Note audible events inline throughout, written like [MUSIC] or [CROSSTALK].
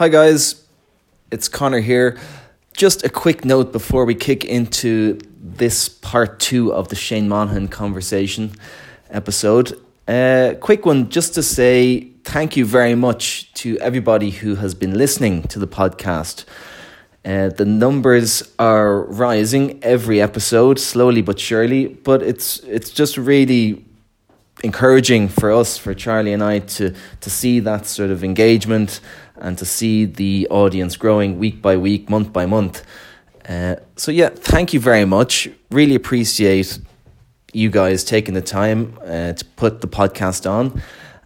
Hi, guys. It's Connor here. Just a quick note before we kick into this part two of the Shane Monahan conversation episode. A uh, quick one just to say thank you very much to everybody who has been listening to the podcast. Uh, the numbers are rising every episode, slowly but surely, but it's it's just really encouraging for us, for Charlie and I, to to see that sort of engagement and to see the audience growing week by week, month by month. Uh, so yeah, thank you very much. Really appreciate you guys taking the time uh, to put the podcast on,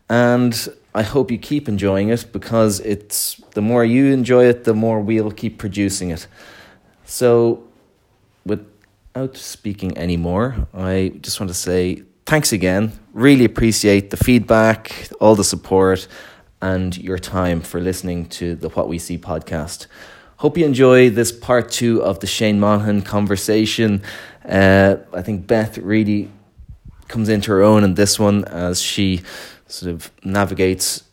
and I hope you keep enjoying it because it's the more you enjoy it, the more we'll keep producing it. So, without speaking anymore, I just want to say thanks again. Really appreciate the feedback, all the support, and your time for listening to the What We See podcast. Hope you enjoy this part two of the Shane Monahan conversation. Uh, I think Beth really comes into her own in this one as she sort of navigates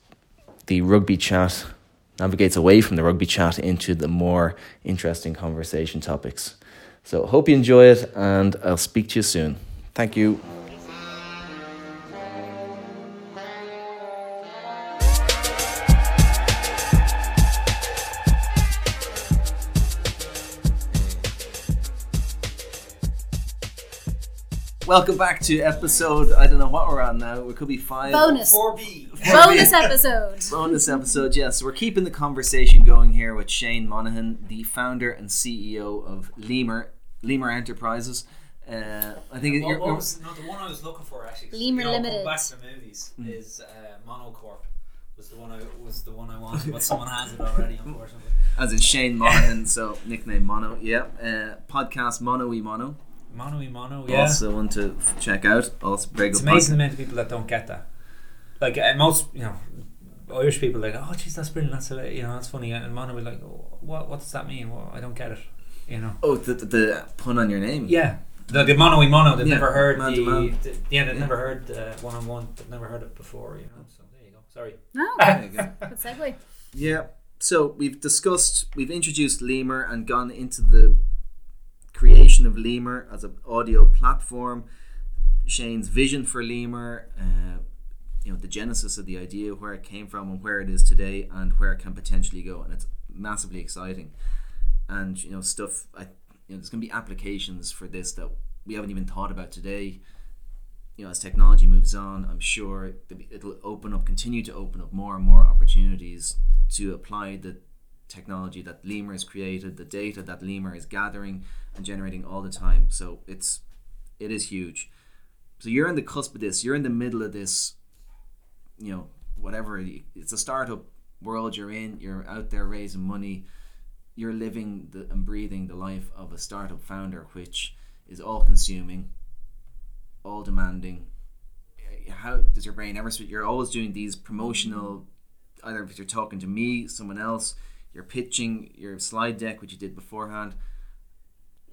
the rugby chat, navigates away from the rugby chat into the more interesting conversation topics. So, hope you enjoy it, and I'll speak to you soon. Thank you. Welcome back to episode. I don't know what we're on now. It could be five. Bonus. 4B. Bonus episode. Bonus episode. Yes, we're keeping the conversation going here with Shane Monahan, the founder and CEO of Lemur Lemur Enterprises. Uh, I think What, you're, what was, no, the one I was looking for actually. Lemur you know, Limited. Going back to movies Mm. is uh, Monocorp. Was the one I was the one I wanted, but someone has it already, unfortunately. as in Shane Monahan, so nickname Mono. Yeah, uh, podcast Mono e Mono. Mono e mono, yeah. Also one to f- check out. Also very good. it's good. amazing the amount of people that don't get that. Like uh, most, you know, Irish people are like, oh, jeez, that's brilliant. That's a, you know, that's funny. And mono will be like, oh, what, what does that mean? Well, I don't get it. You know. Oh, the, the, the pun on your name. Yeah. The, the mono e mono, they've Yeah, never heard man the, man. the yeah, they've Yeah. never heard one on one. They've never heard it before, you know. So there you go. Sorry. No, [LAUGHS] There you go. good segue. Yeah. So we've discussed, we've introduced Lemur and gone into the creation of Lemur as an audio platform. Shane's vision for Lemur, uh, you know, the genesis of the idea, where it came from, and where it is today, and where it can potentially go, and it's massively exciting. And you know, stuff. I, you know, there's going to be applications for this that we haven't even thought about today. You know, as technology moves on, I'm sure it'll open up, continue to open up more and more opportunities to apply the technology that Lemur has created, the data that Lemur is gathering and generating all the time. So it's it is huge. So you're in the cusp of this. You're in the middle of this. You know, whatever it's a startup world you're in. You're out there raising money. You're living the, and breathing the life of a startup founder, which is all consuming, all demanding. How does your brain ever? You're always doing these promotional. Either if you're talking to me, someone else, you're pitching your slide deck, which you did beforehand.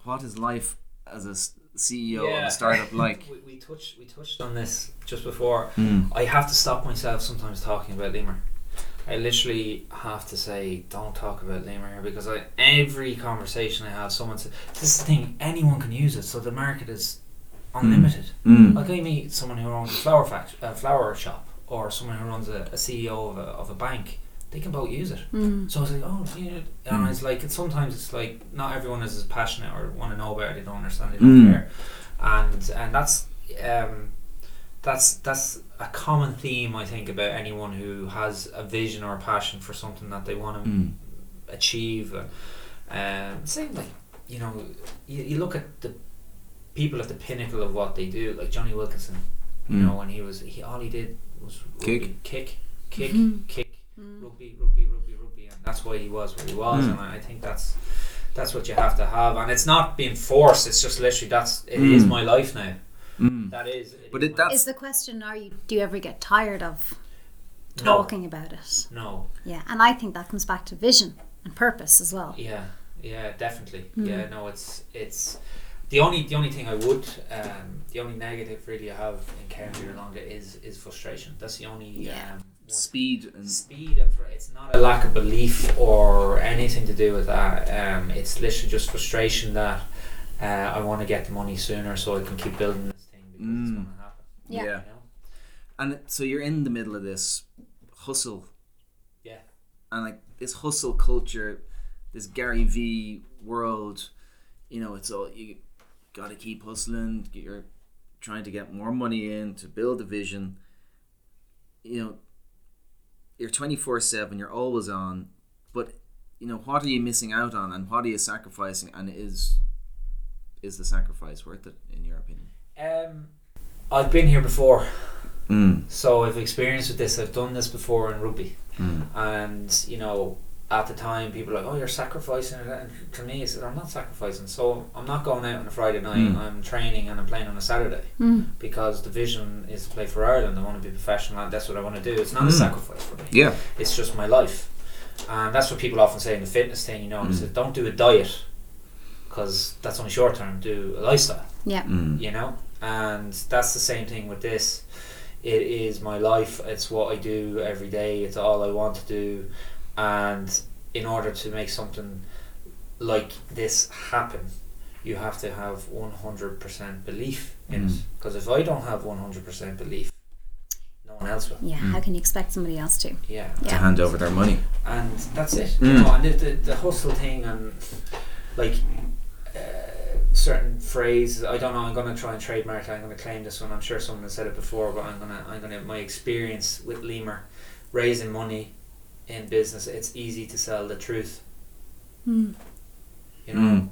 What is life as a CEO of a startup [LAUGHS] like? we, we touched we touched on this just before. Mm. I have to stop myself sometimes talking about Lemur. I literally have to say, don't talk about Lemur here because I, every conversation I have, someone says, "This is the thing. Anyone can use it, so the market is unlimited." Mm. Like I meet someone who owns a flower fact, a flower shop, or someone who runs a, a CEO of a, of a bank. They can both use it. Mm. So I was like, oh, yeah. And it's like, it's, sometimes it's like, not everyone is as passionate or want to know about it. They don't understand. They don't Mm. care. And and that's um, that's that's a common theme I think about anyone who has a vision or a passion for something that they want to Mm. achieve. Uh, Um, same like you know, you, you look at the people at the pinnacle of what they do, like Jonny Wilkinson. You Mm. know, when he was he all he did was Kick. rugby, kick, kick, Mhm. kick, Mm. rugby, rugby, rugby, rugby, and that's why he was where he was. Mm. And I I think that's that's what you have to have, and it's not being forced. It's just literally that's it is Mm. my life now. Mm. That is. it But is it- my- that's- Is the question: Are you? Do you ever get tired of No. talking about it? no. Yeah, and I think that comes back to vision and purpose as well. Yeah, yeah, definitely. Mm. Yeah, no, it's it's the only the only thing I would um, the only negative really I have encountered along it is is frustration. That's the only Yeah. um, speed and speed and fr- it's not a lack of belief or anything to do with that um, it's literally just frustration that uh, I want to get the money sooner so I can keep building this thing because it's Mm. going to happen Yeah. you know? and so you're in the middle of this hustle yeah and like this hustle culture, this Gary V world, you know, it's all you got to keep hustling. You're trying to get more money in to build a vision. You know, you're twenty four seven. You're always on, but you know what are you missing out on, and what are you sacrificing, and is is the sacrifice worth it in your opinion? um, I've been here before Mm. so I've experienced with this I've done this before in rugby Mm. and you know at the time people are like oh you're sacrificing it. And to me I said I'm not sacrificing. So I'm not going out on a Friday night. Mm. I'm training and I'm playing on a Saturday. Mm. because the vision is to play for Ireland. I want to be professional and that's what I want to do. It's not a Mm. sacrifice for me. Yeah. it's just my life. And that's what people often say in the fitness thing you know Mm. they say don't do a diet because that's only short term. Do a lifestyle. Yeah. Mm. you know? And that's the same thing with this. It is my life. It's what i do every day. It's all i want to do and in order to make something like this happen you have to have 100% belief in it Mm. because if i don't have 100% belief no one else will Yeah. Mm. How can you expect somebody else to? yeah To Yeah. hand over their money. and that's it. You Mm. know, and the, the, the hustle thing and like uh, certain phrases. I don't know. I'm gonna try and trademark. it, I'm gonna claim this one. I'm sure someone has said it before, but I'm gonna I'm gonna my experience with Lemur raising money in business. It's easy to sell the truth. Mm. You know. Mm.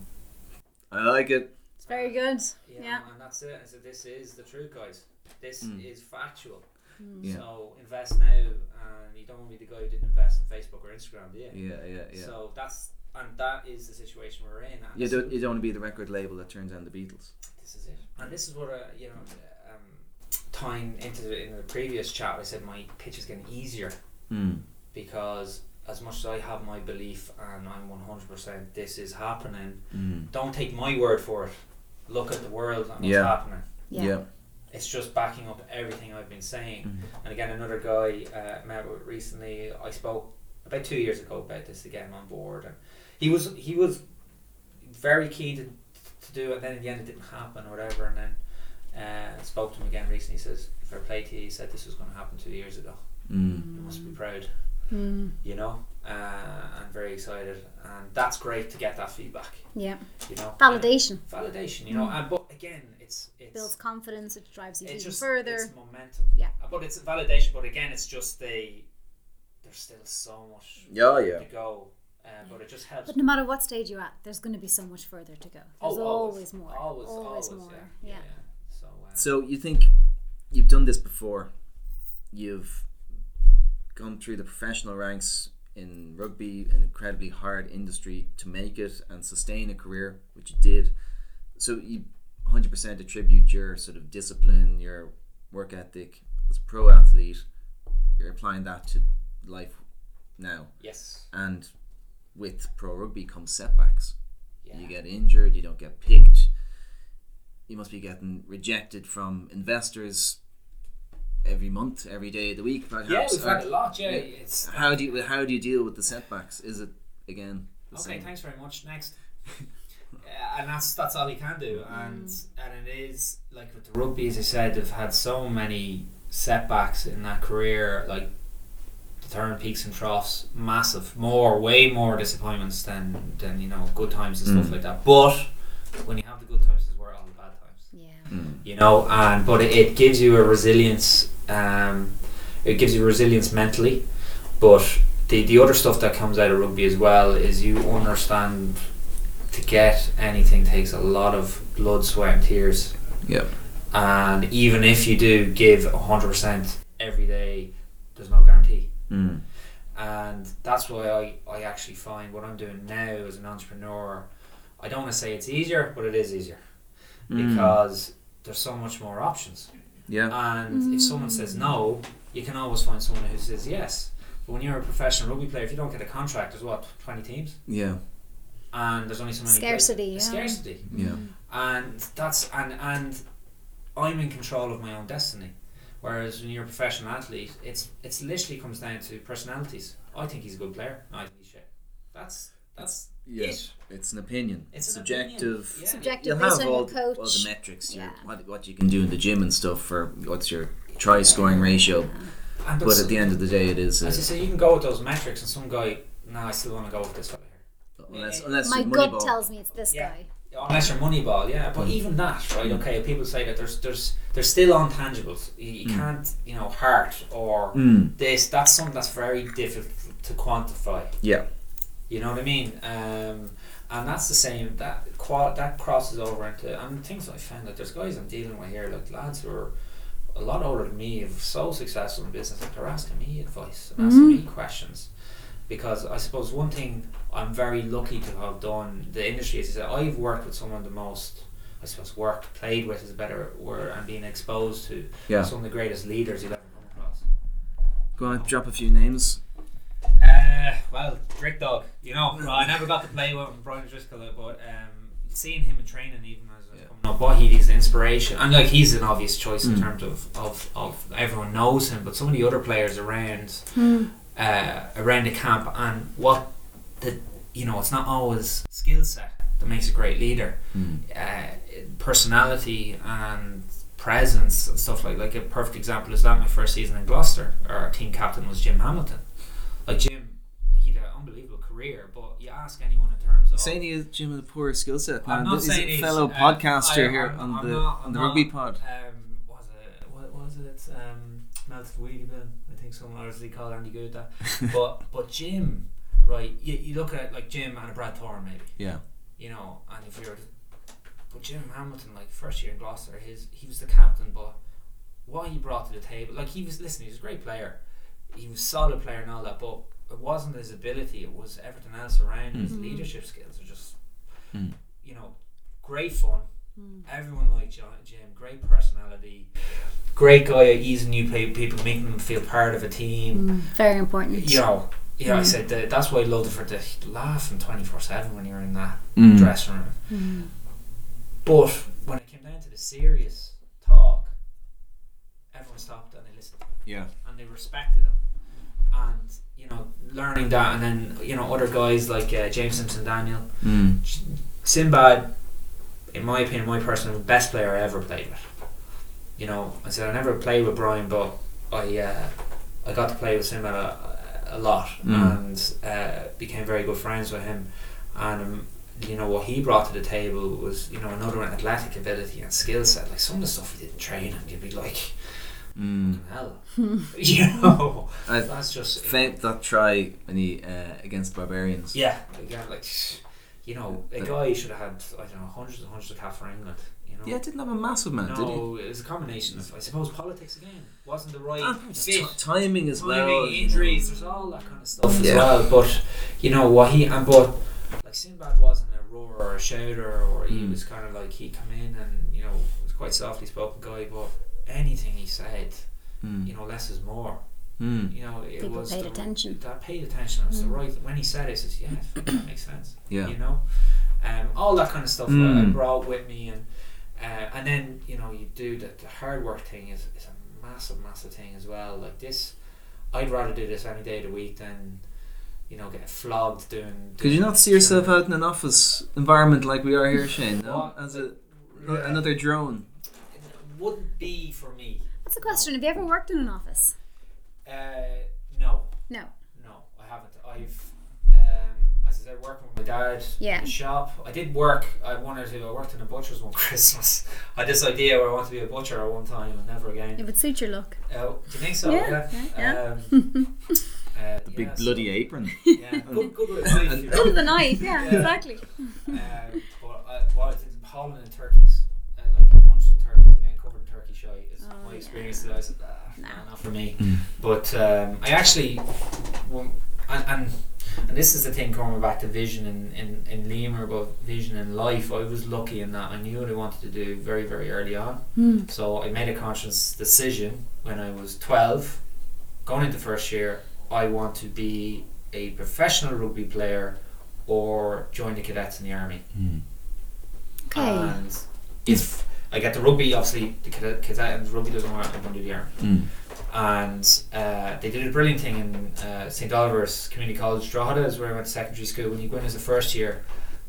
I like it. It's very good. You Yeah. know, and that's it. I said, this is the truth, guys. This Mm. is factual. Mm. Yeah. So invest now, and you don't want to be the guy who didn't invest in Facebook or Instagram, do you? Yeah, yeah, yeah. So that's and that is the situation we're in. And You this don't, you don't want to be the record label that turns down the Beatles. This is it. And this is what uh, you know. Um, tying into the, in the previous chat, I said my pitch is getting easier Mm. Because as much as I have my belief and I'm one hundred percent this is happening. Mm. Don't take my word for it. Look at the world and what's happening. Yeah. Yeah. It's just backing up everything I've been saying. Mm. And again, another guy uh, met with recently. I spoke about two years ago about this to get him on board, and he was he was very keen to, to do it. and Then in the end, it didn't happen or whatever. And then uh, spoke to him again recently. He says, "Fair play to you." He said this was going to happen two years ago. Mm. You must be proud, Mm. you know. Uh, I'm very excited, and that's great to get that feedback. Yeah. You know, Validation Uh, validation. You know, and but again, it's it's builds confidence. It drives you it's even just further. it's momentum. Yeah. Uh, but it's validation. But again, it's just the there's still so much Yeah, yeah. to go. Uh, but it just helps. But no matter what stage you're at, there's going to be so much further to go. There's Oh, always, more. Always, always, more. Yeah. Yeah. So, uh, So you think you've done this before? You've gone through the professional ranks in rugby, an incredibly hard industry to make it and sustain a career, which you did. So you 100% attribute your sort of discipline, your work ethic as a pro athlete. You're applying that to life now, yes. and with pro rugby comes setbacks. Yeah. You get injured, you don't get picked. You must be getting rejected from investors every month, every day of the week. yeah, Perhaps. we've had a lot. Yeah, yeah. it's How do you how do you deal with the setbacks? Is it again the okay. same? Thanks very much. Next. [LAUGHS] Uh, and that's that's all you can do, and and it is like with the rugby, as I said, they've had so many setbacks in that career, like the turn peaks and troughs, massive, more, way more disappointments than than you know good times and stuff Mm. like that. But when you have the good times, is where all the bad times. Yeah. Mm. you know and but it, it gives you a resilience um, it gives you resilience mentally but the, the other stuff that comes out of rugby as well is you understand to get anything takes a lot of blood sweat and tears Yep. and even if you do give 100% every day there's no guarantee Mm. and that's why I, I actually find what I'm doing now as an entrepreneur I don't want to say it's easier but it is easier Mm. because there's so much more options Yeah. and if mm. someone says no, you can always find someone who says yes. But when you're a professional rugby player, if you don't get a contract, there's what twenty teams, Yeah. and there's only so many Scarcity, places. yeah. Scarcity, Yeah. Mm. and that's and and I'm in control of my own destiny. Whereas when you're a professional athlete, it's it's literally comes down to personalities. I think he's a good player. I think he's shit. That's that's Yes, it's an opinion. It's subjective. opinion, yeah. Subjective You'll have all, your coach. all the metrics, your, Yeah. what, what you can do in the gym and stuff for what's your try scoring ratio. And But at the end of the day, it is as you say, you can go with those metrics, and some guy, no, I still want to go with this guy. here. unless unless My you're gut Moneyball. tells me it's this Yeah. guy. Unless you're Moneyball, yeah. But even that, right? Okay, people say that there's there's there's still intangibles. You, you can't, you know, heart or Mm, this. That's something that's very difficult to quantify. yeah, You know what I mean? Um, and that's the same. That qual- that crosses over into and things I found that there's guys I'm dealing with here, like lads who are a lot older than me, have so successful in business, that they're asking me advice and asking me questions. Because I suppose one thing I'm very lucky to have done the industry is that I've worked with someone the most. I suppose worked, played with is a better word, and being exposed to yeah. some of the greatest leaders you'll ever come across. Go on, drop a few names. Uh, well, Rick Dog, you know, well, I never got to play with Brian O'Driscoll, but um, seeing him in training, even as I was coming up, what he's an inspiration, and like he's an obvious choice in Mm. terms of, of, of everyone knows him, but some of the other players around uh, around the camp and what the you know, it's not always skill set that makes a great leader, Mm. uh, personality and presence and stuff like like a perfect example is that my first season in Gloucester, our team captain was Jim Hamilton. Like Jim, he had an unbelievable career, but you ask anyone in terms of Saying he is Jim with a poor skill set, I'm man. not He's saying a he's, fellow uh, podcaster I- here I'm- on I'm the not- on I'm the not, rugby pod. Um, was it what was it? Um, melted bin. I think someone obviously called Andy Goode that. [LAUGHS] but but Jim, right? You, you look at like Jim and a Brad Thorn maybe. Yeah. You know, and if you're, but Jim Hamilton, like first year in Gloucester, his he was the captain, but what he brought to the table, like he was listening, he was a great player, he was a solid player and all that, but it wasn't his ability; it was everything else around him. His Mm. leadership skills are just, Mm. you know, great fun. Everyone liked John, Jim. Great personality. Great guy at easing new people, making them feel part of a team. Mm, very important. You know, yeah, I Mm. said that, that's why I loved it for the laughing twenty four seven when you're in that Mm. dressing room. Mm. But when it came down to the serious talk, everyone stopped and they listened Yeah. and they respected him. And you know, learning that, and then you know, other guys like uh, James Simpson-Daniel, Mm. Sinbad, in my opinion, my personal best player I ever played with. You know, I said I never played with Brian, but I uh, I got to play with Sinbad a, a lot Mm. and uh, became very good friends with him. And um, you know what he brought to the table was you know another athletic ability and skill set. Like some of the stuff he didn't train, and you'd be like, Mm. hell, [LAUGHS] you know, I that's just faint that try when he uh, against barbarians. Yeah, again, like you know, a guy should have had I don't know hundreds and hundreds of caps for England. You know, Yeah, didn't have a massive man, did he? no, it was a combination of I suppose politics again wasn't the right Ah, fit. t- timing as Timing, well. injuries, there's all that kind of stuff Yeah. as well. But you know what he and but like Sinbad wasn't a roarer or a shouter, or he Mm. was kind of like he come in and you know was quite softly spoken guy, but anything he said, Mm. you know, less is more. Mm. You know, it People was paid the- attention. That paid attention. It was the Mm. right when he said it. I says, yeah, that makes sense. Yeah. You know, um, all that kind of stuff Mm. I brought with me, and uh, and then you know you do the, the hard work thing is, is a massive, massive thing as well. Like this, I'd rather do this any day of the week than you know get flogged doing. Could you not see yourself out in an office environment like we are here, Shane? No? As a Yeah. another drone. It wouldn't be for me. That's a question. Have you ever worked in an office? Uh, no. No. No, I haven't. I've, um, as I said, working with my dad Yeah. in the shop. I did work. I wanted to. I worked in a butcher's one [LAUGHS] Christmas. I had this idea where I want to be a butcher at one time and never again. It would suit your look. Uh, do you think so? Yeah, Yeah. yeah, Um, [LAUGHS] uh, The big yeah, bloody so- apron. [LAUGHS] Yeah, good, good with a knife. Good with a knife. Yeah, Yeah. exactly. Um, but I, what I did in Holland and turkeys, my yeah. experience. That I said, ah, Nah. nah, not for me. Mm. But um, I actually, well, and, and and this is the thing coming back to vision in, in, in Lemur, but vision in life. I was lucky in that I knew what I wanted to do very very early on. Mm. So I made a conscious decision when I was twelve, going into first year. I want to be a professional rugby player or join the cadets in the army. Mm. Okay. And if I get the rugby. Obviously, the cadet, cadet rugby doesn't work. I'm going to do the army. Mm. And uh, they did a brilliant thing in uh, St Oliver's Community College, Drogheda, is where I went to secondary school. When you go in as a first year,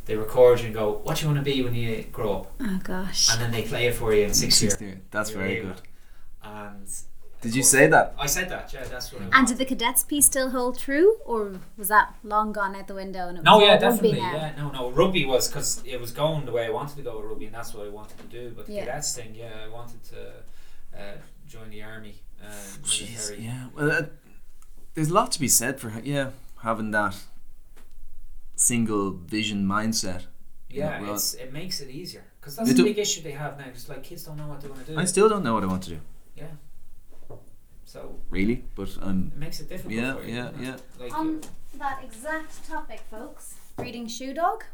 they record you and go, "What do you want to be when you grow up?" Oh gosh. And then they play it for you in sixth year. Sixth year. That's Year very good. And Did you say that? I said that. Yeah, that's what. I And did the cadets piece still hold true, or was that long gone out the window? And it No, all yeah, rugby definitely. now? Yeah, no, no. Rugby was because it was going the way I wanted to go with rugby, and that's what I wanted to do. But the Yeah. cadets thing, yeah, I wanted to uh, join the army. Uh, Jeez, military. yeah. Well, uh, there's a lot to be said for yeah having that single vision mindset. Yeah, well, it's, it makes it easier because that's the big issue they have now. Because like kids don't know what they want to do. I still don't know what I want to do, yeah. So really, but um, it makes it difficult. yeah, for you, yeah, doesn't yeah. Like On that exact topic, folks, reading Shoe Dog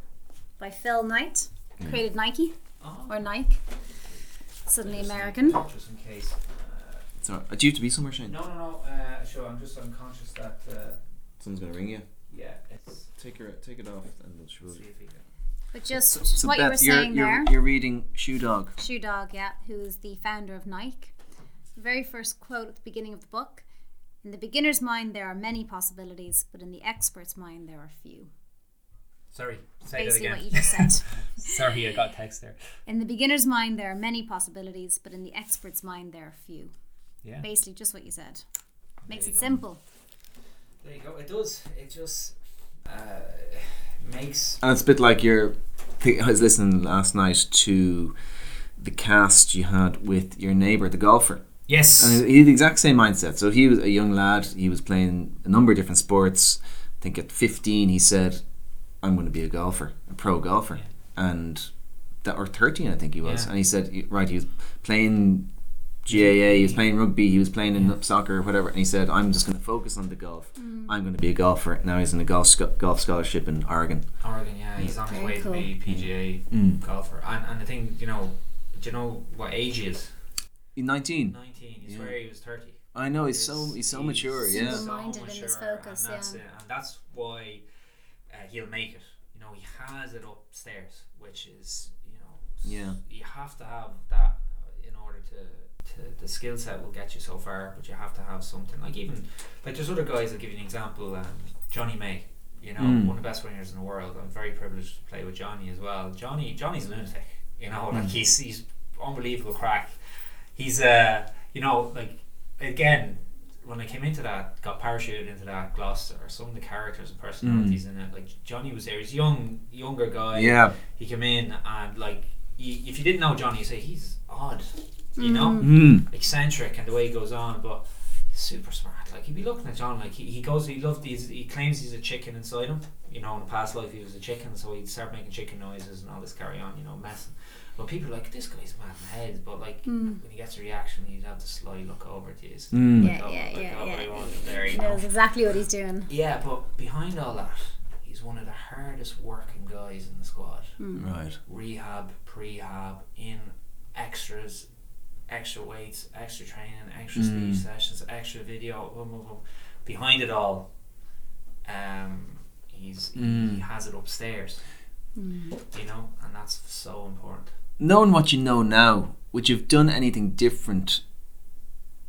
by Phil Knight, created Nike oh, or Nike. Suddenly just- American. Just in case. Uh, Sorry, uh, do you have to be somewhere, Shane? no, no, no. Uh, sure. I'm just unconscious that. Uh, Someone's gonna ring you. yeah, it's. Take her, take it off, and we'll show See if he can. But just So, so what Beth, you were you're, saying you're, there. you're reading Shoe Dog. Shoe Dog, yeah, who is the founder of Nike. The very first quote at the beginning of the book In the beginner's mind, there are many possibilities, but in the expert's mind, there are few. Sorry, say Basically, that what again. you just said. [LAUGHS] Sorry, I got text there. In the beginner's mind, there are many possibilities, but in the expert's mind, there are few. Yeah. Basically, just what you said. Makes There it go. simple. There you go. It does. It just uh, makes. And it's a bit like your. I was listening last night to the cast you had with your neighbour, the golfer. Yes. And he had the exact same mindset. So he was a young lad. He was playing a number of different sports. I think at 15 he said, "I'm going to be a golfer, a pro golfer," and that or 13 I think he was. Yeah. And he said, right, he was playing GAA, he was playing rugby, he was playing in Yeah. soccer, whatever. And he said, "I'm just going to focus on the golf. I'm going to be a golfer." Now he's in a golf sco- golf scholarship in Oregon. Oregon, yeah, he's on his Very way cool. to be PGA Mm. golfer. And and the thing, you know, do you know what age he is? In 19. Nineteen. He's Yeah. where he was thirty. I know he's so he's so mature. Yeah. Single-minded in his focus, and that's yeah. it. And that's why uh, he'll make it. You know, he has it upstairs, which is you know, Yeah. You have to have that uh, in order to. To, the skill set will get you so far, but you have to have something like even like there's other guys. I'll give you an example. Um, Jonny May, you know, Mm. one of the best wingers in the world. I'm very privileged to play with Jonny as well. Jonny, Jonny's a lunatic. You know, like Mm. he's he's unbelievable crack. He's uh, you know, like again, when I came into that, got parachuted into that Gloucester, some of the characters and personalities in it, like Jonny was there. He's a young, younger guy. Yeah. He came in and like, y if you didn't know Jonny, you say he's odd, you know, Mm. eccentric and the way he goes on, but he's super smart. Like he'd be looking at John, like he, he goes, he loved these. He claims he's a chicken inside him. You know, in a past life he was a chicken, so he'd start making chicken noises and all this carry on. You know, messing. But people are like this guy's mad in the head. But like Mm. when he gets a reaction, he'd have to sly look over to you. Mm. Yeah, Like, oh, yeah, like, yeah, oh, yeah. I there, He you know. knows exactly what he's doing. Yeah, but behind all that, he's one of the hardest working guys in the squad. Right. Rehab, prehab, in extras, extra weights, extra training, extra Mm. speech sessions, extra video. boom, boom, boom. Behind it all, um, he's Mm. he has it upstairs. You know, and that's so important. Knowing what you know now, would you have done anything different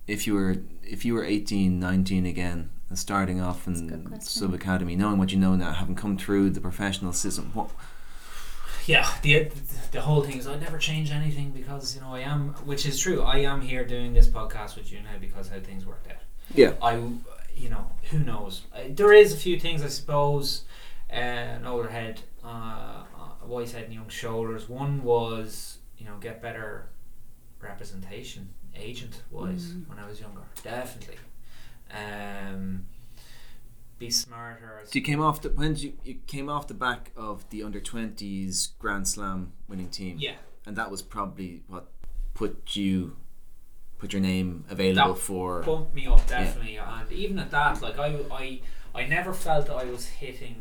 if you were if you were 18, 19 again and starting off in question. sub academy, knowing what you know now, having come through the professional system, what Yeah, the the whole thing is I'd never change anything because you know I am, which is true. I am here doing this podcast with you now because how things worked out. Yeah. I, you know, who knows? Uh, There is a few things I suppose. Uh, an older head, uh, a wise head, and young shoulders. One was you know get better representation, agent wise when I was younger. Definitely. Um, be smarter. So you came off the when you you came off the back of the under twenties Grand Slam winning team. Yeah. And that was probably what put you put your name available That for bumped me up definitely and even at that like I, I I never felt that I was hitting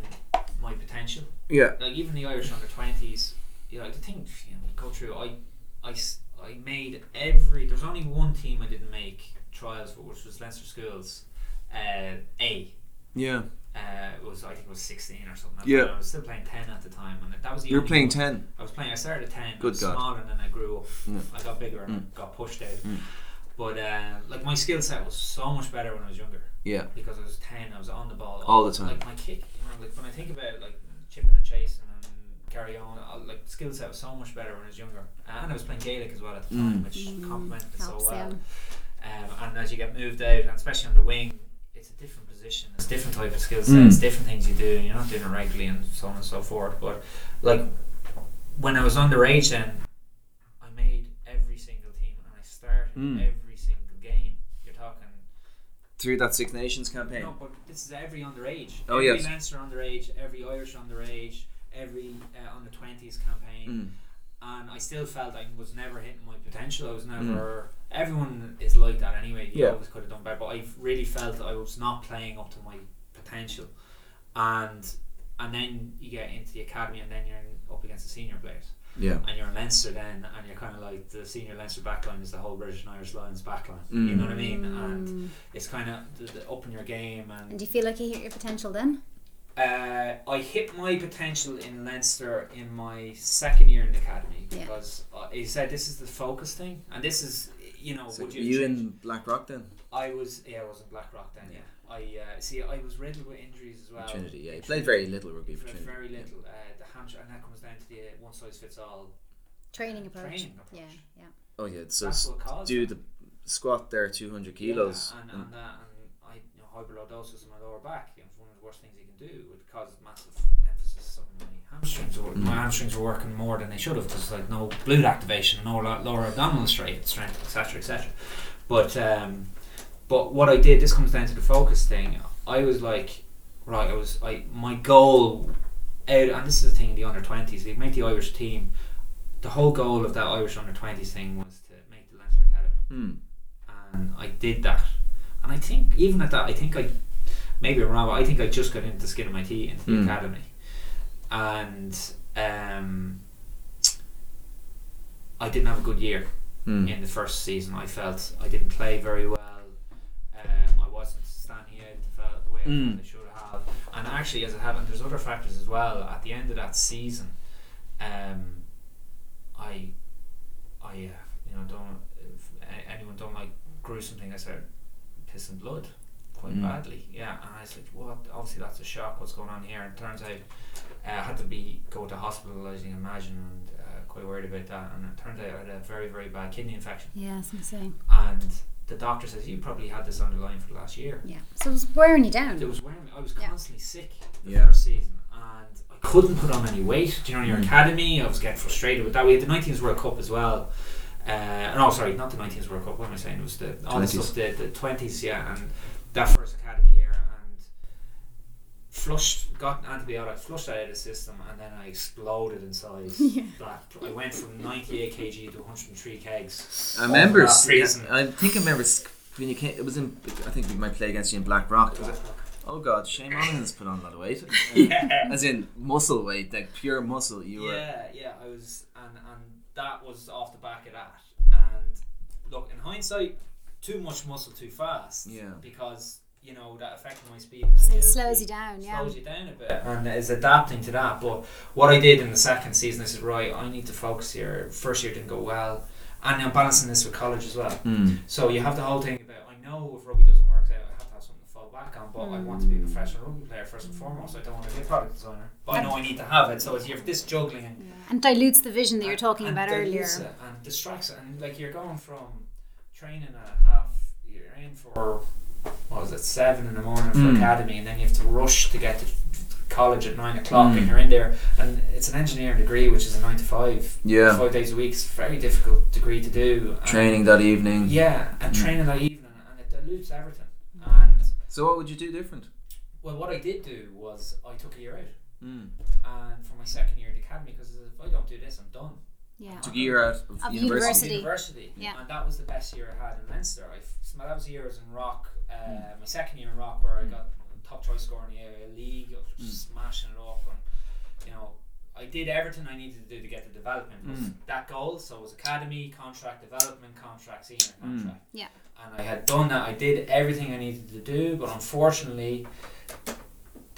my potential Yeah. like even the Irish under 20s you know the thing you know you go through I, I, I made every there's only one team I didn't make trials for which was Leinster Schools uh, A Yeah. uh, it was I think it was sixteen or something. Yeah. I was still playing ten at the time, and that was the. You're playing ten. I was playing. I started at ten. Good I was God. small, and then I grew up. I got bigger and Mm. got pushed out. Mm. But uh, like my skill set was so much better when I was younger Yeah. because I was ten. I was on the ball All the time. Like my kick, you like when I think about like chipping and chasing and carry on, I, like skill set was so much better when I was younger, and I was playing Gaelic as well at the time, Mm. which Mm, complemented it so well. Um, and as you get moved out, and especially on the wing, it's a different position. It's a different type of skill set. Mm. It's different things you do, and you're not doing it regularly, and so on and so forth. But like when I was underage, then I made every single team, and I started Mm. every Through that Six Nations campaign. no, but this is every underage. Oh, every yes. Leinster underage, every Irish underage, every uh, under twenties campaign, Mm. and I still felt I was never hitting my potential. I was Mm. never. Everyone is like that anyway. You Yeah. always could have done better, but I really felt I was not playing up to my potential, and and then you get into the academy, and then you're in, up against the senior players, Yeah. and you're in Leinster then, and you're kind of like the senior Leinster backline is the whole British and Irish Lions backline. You know what I mean? And Mm. it's kind of the, the up in your game and And do you feel like you hit your potential then? uh, I hit my potential in Leinster in my second year in the academy Yeah. because uh, he said this is the focus thing, and this is you know. So would you, you, you change- in Blackrock then? I was yeah, I was in Blackrock then. Yeah, I uh, see. I was riddled with injuries as well. Trinity, yeah. You At played very little rugby for for Trinity. very little. Uh, the hamstring, and that comes down to the uh, one size fits all. Training approach. Training approach. Yeah, yeah. Oh yeah, so That's s- what caused do it. the squat there, two hundred kilos. Yeah, and, and- and that, and I, you know, hyperlordosis in my lower back. You know, it's one of the worst things you can do. It causes massive emphasis on my hamstrings. Or Mm. My hamstrings were working more than they should have. There's like no glute activation, no lower abdominal strength, strength, etc., etc. But um, but what I did, this comes down to the focus thing. I was like, right, I was, I my goal out, and this is the thing in the under twenties. They make the Irish team. The whole goal of that Irish under twenties thing was to make the Leinster Academy Hmm. and I did that. And I think even at that, I think I maybe I'm wrong, but I think I just got into the skin of my teeth into the Mm. academy, and um, I didn't have a good year Hmm. in the first season. I felt I didn't play very well. Um, I wasn't standing out the, way I Mm. I should. And actually, as it happened, there's other factors as well. At the end of that season, um, I, I, uh, you know, don't if anyone don't like gruesome things. I started pissing blood quite Mm. badly. Yeah, and I was like, what? Obviously, that's a shock. What's going on here? And it turns out uh, I had to be go to hospital, as you can imagine, and uh, quite worried about that. And it turned out I had a very, very bad kidney infection. Yeah, that's insane. And the doctor says you probably had this underlying for the last year. Yeah. So it was wearing you down. It was wearing me. I was Yeah. constantly sick the Yeah. first season, and I couldn't put on any weight. Do you know, in your Mm. academy, I was getting frustrated with that. We had the 19s World Cup as well. Uh, no, sorry, not the 19s World Cup. What am I saying? It was the all the 20s. stuff, the, the 20s, yeah, and that first academy year, and flushed, got antibiotics, flushed out of the system, and then I exploded in size. [LAUGHS] Yeah. That I went from 98 kg to 103 kegs. I remember. That. I think I remember when you came. It was in. I think we might play against you in Blackrock. Was it? Oh God, Shane Monahan's put on a lot of weight. [LAUGHS] Yeah. As in muscle weight, like pure muscle. You were. yeah, yeah, I was, and and that was off the back of that. And look, in hindsight, too much muscle too fast. Yeah. Because you know that affected my speed. So it slows you down, yeah. Slows you down a bit, and is adapting to that. But what I did in the second season, I said, right, I need to focus here. First year didn't go well, and I'm balancing this with college as well. Hmm. So you have the whole thing about I know if rugby doesn't work out, I have to have something to fall back on. But I want to be a Mm. professional rugby player first and foremost. I don't want to be a product designer, but I know I need to have it. So it's you're this juggling and Yeah. And dilutes the vision that you're talking and about earlier. it and distracts it, and like you're going from training at half, you're in for what was it seven in the morning for Mm. academy, and then you have to rush to get to college at nine o'clock, Mm. and you're in there, and it's an engineering degree, which is a nine to five, Yeah. five days a week. It's a very difficult degree to do. and- Training that evening. yeah, and Mm. training that evening, and it dilutes everything. And So what would you do different? well, what I did do was I took a year out, Mm. and for my second year at the academy, because if I don't do this, I'm done. Yeah. Took a year out of, Of university. university. University. Yeah. And that was the best year I had in Leinster. I, so that was the year I was in Rock, uh, my second year in Rock, where I got top choice score in the area league, I Mm. smashing it up, and you know. I did everything I needed to do to get the development. Mm. That goal, so it was academy, contract, development, contract, senior Mm. contract. Yeah. And I had done that, I did everything I needed to do, but unfortunately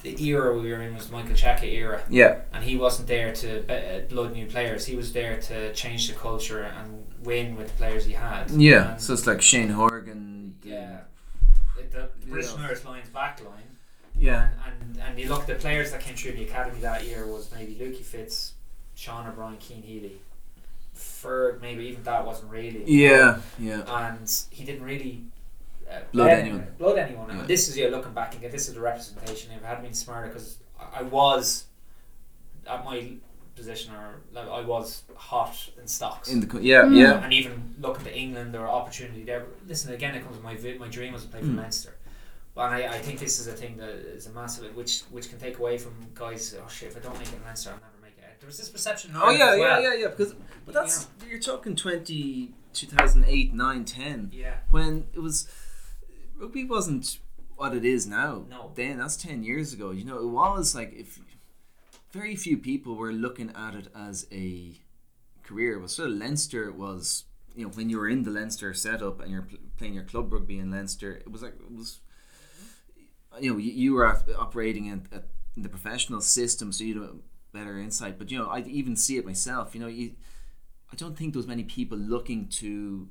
the era we were in was the Michael Cheika era, Yeah. and he wasn't there to be- uh, blood new players. He was there to change the culture and win with the players he had. Yeah. And So it's like Shane Horgan. the- yeah, like the British Yeah. and Irish Lions back line. Yeah. And, and and you look at the players that came through the academy that year was maybe Lukey Fitz, Sean O'Brien, Cian Healy, Ferg. Maybe even that wasn't really. Yeah. Yeah. and he didn't really uh, Blood bled- anyone. Blood anyone. Yeah. And this is yeah, looking back again. This is the representation. If I had been smarter, because I I was at my position, or like, I was hot in stocks. In the co- yeah Mm. yeah and even looking to England, there were opportunity there. Listen, again, it comes with my vi- my dream was to play for Mm. Leinster. And I, I think this is a thing that is a massive, which which can take away from guys. Oh shit! If I don't make it in Leinster, I'll never make it. There was this perception. Oh yeah yeah well. yeah yeah because but that's you're talking 20, 2008 9 10 Yeah. when it was rugby wasn't what it is now. No. Then that's ten years ago. You know, it was like if very few people were looking at it as a career. Well, sort of Leinster was you know when you were in the Leinster setup and you're pl- playing your club rugby in Leinster, it was like it was. You know, you, you were operating at, at in the professional system, so you had a better insight. But you know, I even see it myself. You know, you I don't think there was many people looking to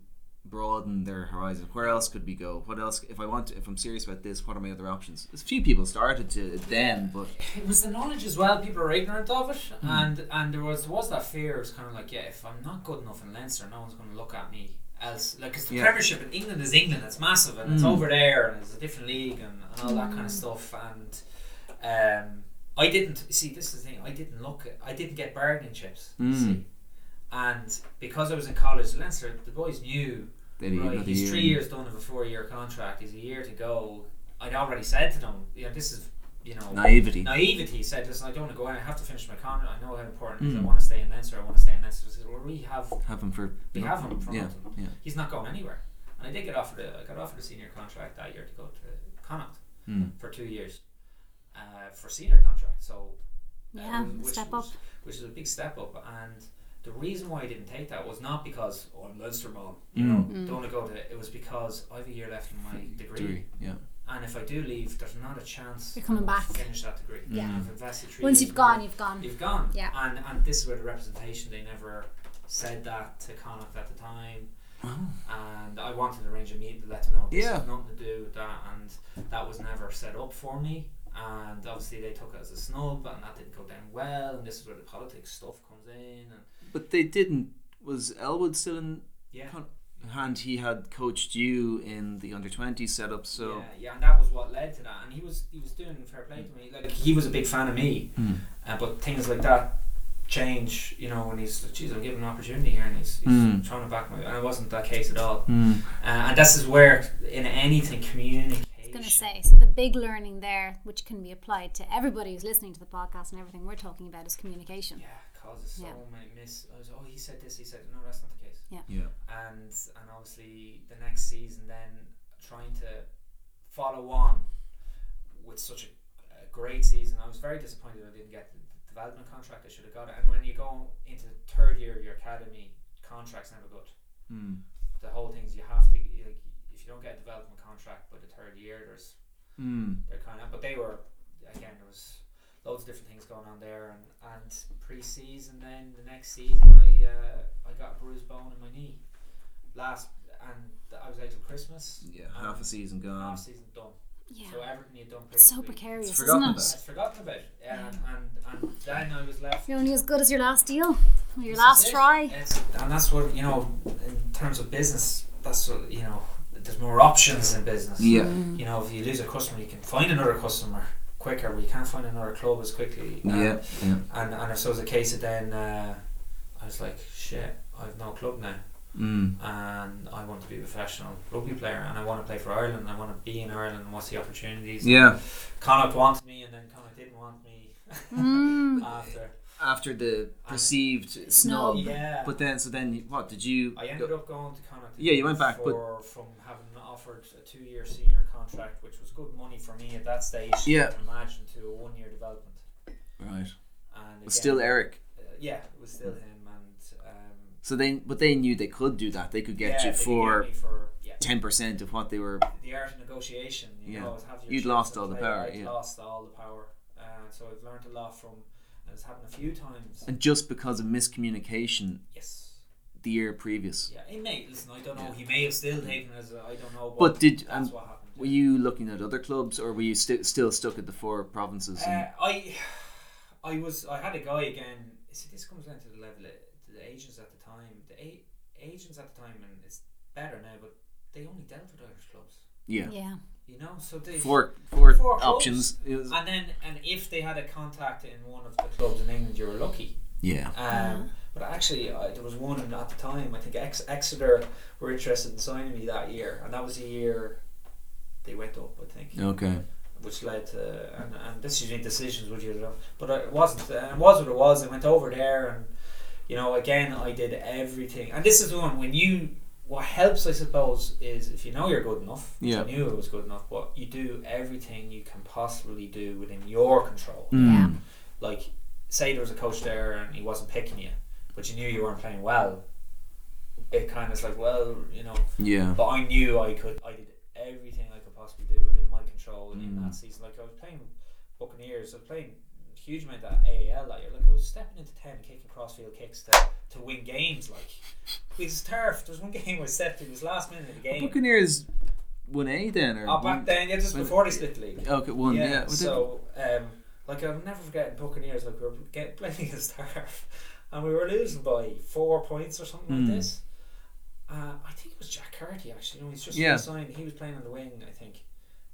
broaden their horizon. Where else could we go? What else? If I want, to, if I'm serious about this, what are my other options? There's a few people started to then, but it was the knowledge as well. People are ignorant of it, Hmm. and and there was was that fear. It was kind of like, yeah, if I'm not good enough in Leinster, no one's going to look at me else. Like, 'cause the Yeah. Premiership in England is England. It's massive, and it's Mm. over there, and it's a different league, and, and all that kind of stuff. And um, I didn't see. This is the thing. I didn't look. At, I didn't get bargaining chips. Mm. See, and because I was in college, Leinster, the boys knew. then he Right, he's year. three years done of a four-year contract. He's a year to go. I'd already said to them, you know, this is, you know, naivety. naivety. Said, listen, I don't want to go in. I have to finish my contract. I know how important it is. I Mm. want to stay in Leinster. I want to stay in Leinster. I said, well, we have, Have him for we have him from yeah yeah. He's not going anywhere. And I did get offered a, I got offered a senior contract that year to go to Connacht Mm. for two years, uh, for senior contract. So uh, Yeah, which step was- up. which is a big step up. And the reason why I didn't take that was not because oh, I'm Leinster man, you Mm. know, Mm. don't want to go to. It was because I have a year left in my degree, Degree, yeah. And if I do leave, there's not a chance You're coming back. Finish that degree. Yeah. I've invested three Once years you've gone, it. you've gone. You've gone. Yeah. And and this is where the representation they never said that to Connacht at the time. Oh. And I wanted to arrange a meeting to let them know this Yeah. has nothing to do with that and that was never set up for me. And obviously they took it as a snub and that didn't go down well and this is where the politics stuff comes in and But they didn't. Was Elwood still in yeah. con- hand? He had coached you in the under twenty setup, so yeah, yeah, and that was what led to that. And he was he was doing fair play to me. Like he was a big fan of me, Mm. uh, but things like that change. You know, when he's like, "Geez, I'm given an opportunity here," and he's, he's Mm. trying to back my. And it wasn't that case at all. Mm. Uh, and this is where in anything communication. I was going to say, so the big learning there, which can be applied to everybody who's listening to the podcast and everything we're talking about, is communication. Yeah, causes so Yeah. many miss. Oh, he said this. He said no. That's not the case. Yeah. and and obviously the next season then trying to follow on with such a, a great season. I was very disappointed I didn't get the development contract. I should have got it. And when you go into the third year of your academy, contract's never good. Mm. The whole thing is you have to like if you don't get a development contract by the third year, there's Mm. they're kind of but they were again there was loads of different things going on there and and pre-season then the next season I uh, I got a bruised bone in my knee last and I was out till Christmas Yeah, half a season gone. half season done Yeah. so everything you'd done It's so previously precarious, It's isn't forgotten it? about. I'd forgotten about it and, and and then I was left You're only as good as your last deal, your This last try. It's, and that's what you know in terms of business that's what you know there's more options in business Yeah. Mm. you know, if you lose a customer, you can find another customer quicker, but you can't find another club as quickly. Um, Yeah. Yeah. And, and if so was the case, of then uh, I was like, shit, I've no club now, Mm. and I want to be a professional rugby player, and I want to play for Ireland. I want to be in Ireland. and What's the opportunities? Yeah. Connacht wanted me, and then Connacht didn't want me Mm. [LAUGHS] after. After the perceived snub. Yeah. But then, so then, what did you? I ended up going to Connacht. Yeah, you went back, but- from having offered a two-year senior contract, which was good money for me at that stage. Yeah. Imagine to a one-year development. Right. And But still Eric. uh, yeah, it was still him, and um, So they, but they knew they could do that. They could get yeah, you for get me for yeah, ten percent of what they were. the art of negotiation. You Yeah. know, is have your You'd chips lost all the play. power, I'd yeah. lost all the power. uh, so I've learned a lot from. And it's happened a few times. And just because of miscommunication Yes. the year previous. Yeah, he may listen. I don't know. He may have still taken it as a, I don't know. But did- that's and what happened? Were you looking at other clubs, or were you sti still stuck at the four provinces? Uh, I, [SIGHS] I was. I had a guy again. See, this comes down to the level of the agents at the time. The a, agents at the time, and it's better now, but they only dealt with Irish clubs. yeah, Yeah. You know, so they four four, Four options. It was- And then, and if they had a contact in one of the clubs in England, you were lucky. yeah, Um, uh-huh. But actually, I, there was one at the time. I think Ex- Exeter were interested in signing me that year, and that was the year they went up. I think, okay, which led to and, and this is your decisions, would you? But it wasn't. And it was what it was. I went over there, and you know, again, I did everything. And this is the one when you. What helps, I suppose, is if you know you're good enough. which Yeah. I knew it was good enough, but you do everything you can possibly do within your control Mm. like say there was a coach there and he wasn't picking you, but you knew you weren't playing well. It kind of is like, well, you know, yeah, but I knew I could. I did everything I could possibly do within my control in Mm. that season. Like I was playing Buccaneers, I was playing a huge amount of AIL that year. Like I was stepping into ten, kicking crossfield kicks to, to win games. Like was turf. There was one [LAUGHS] game I set in. It was last minute of the game. Buccaneers one A then, or Oh, back one- then, yeah, just before they split the league. Okay, one. Yeah, Yeah, so um, like I'll never forget Buccaneers. Like we were get, playing against [LAUGHS] Turf, and we were losing by four points or something Hmm. like this. Uh, I think it was Jack Carty actually. No, he's just Yeah. signed. He was playing on the wing. I think,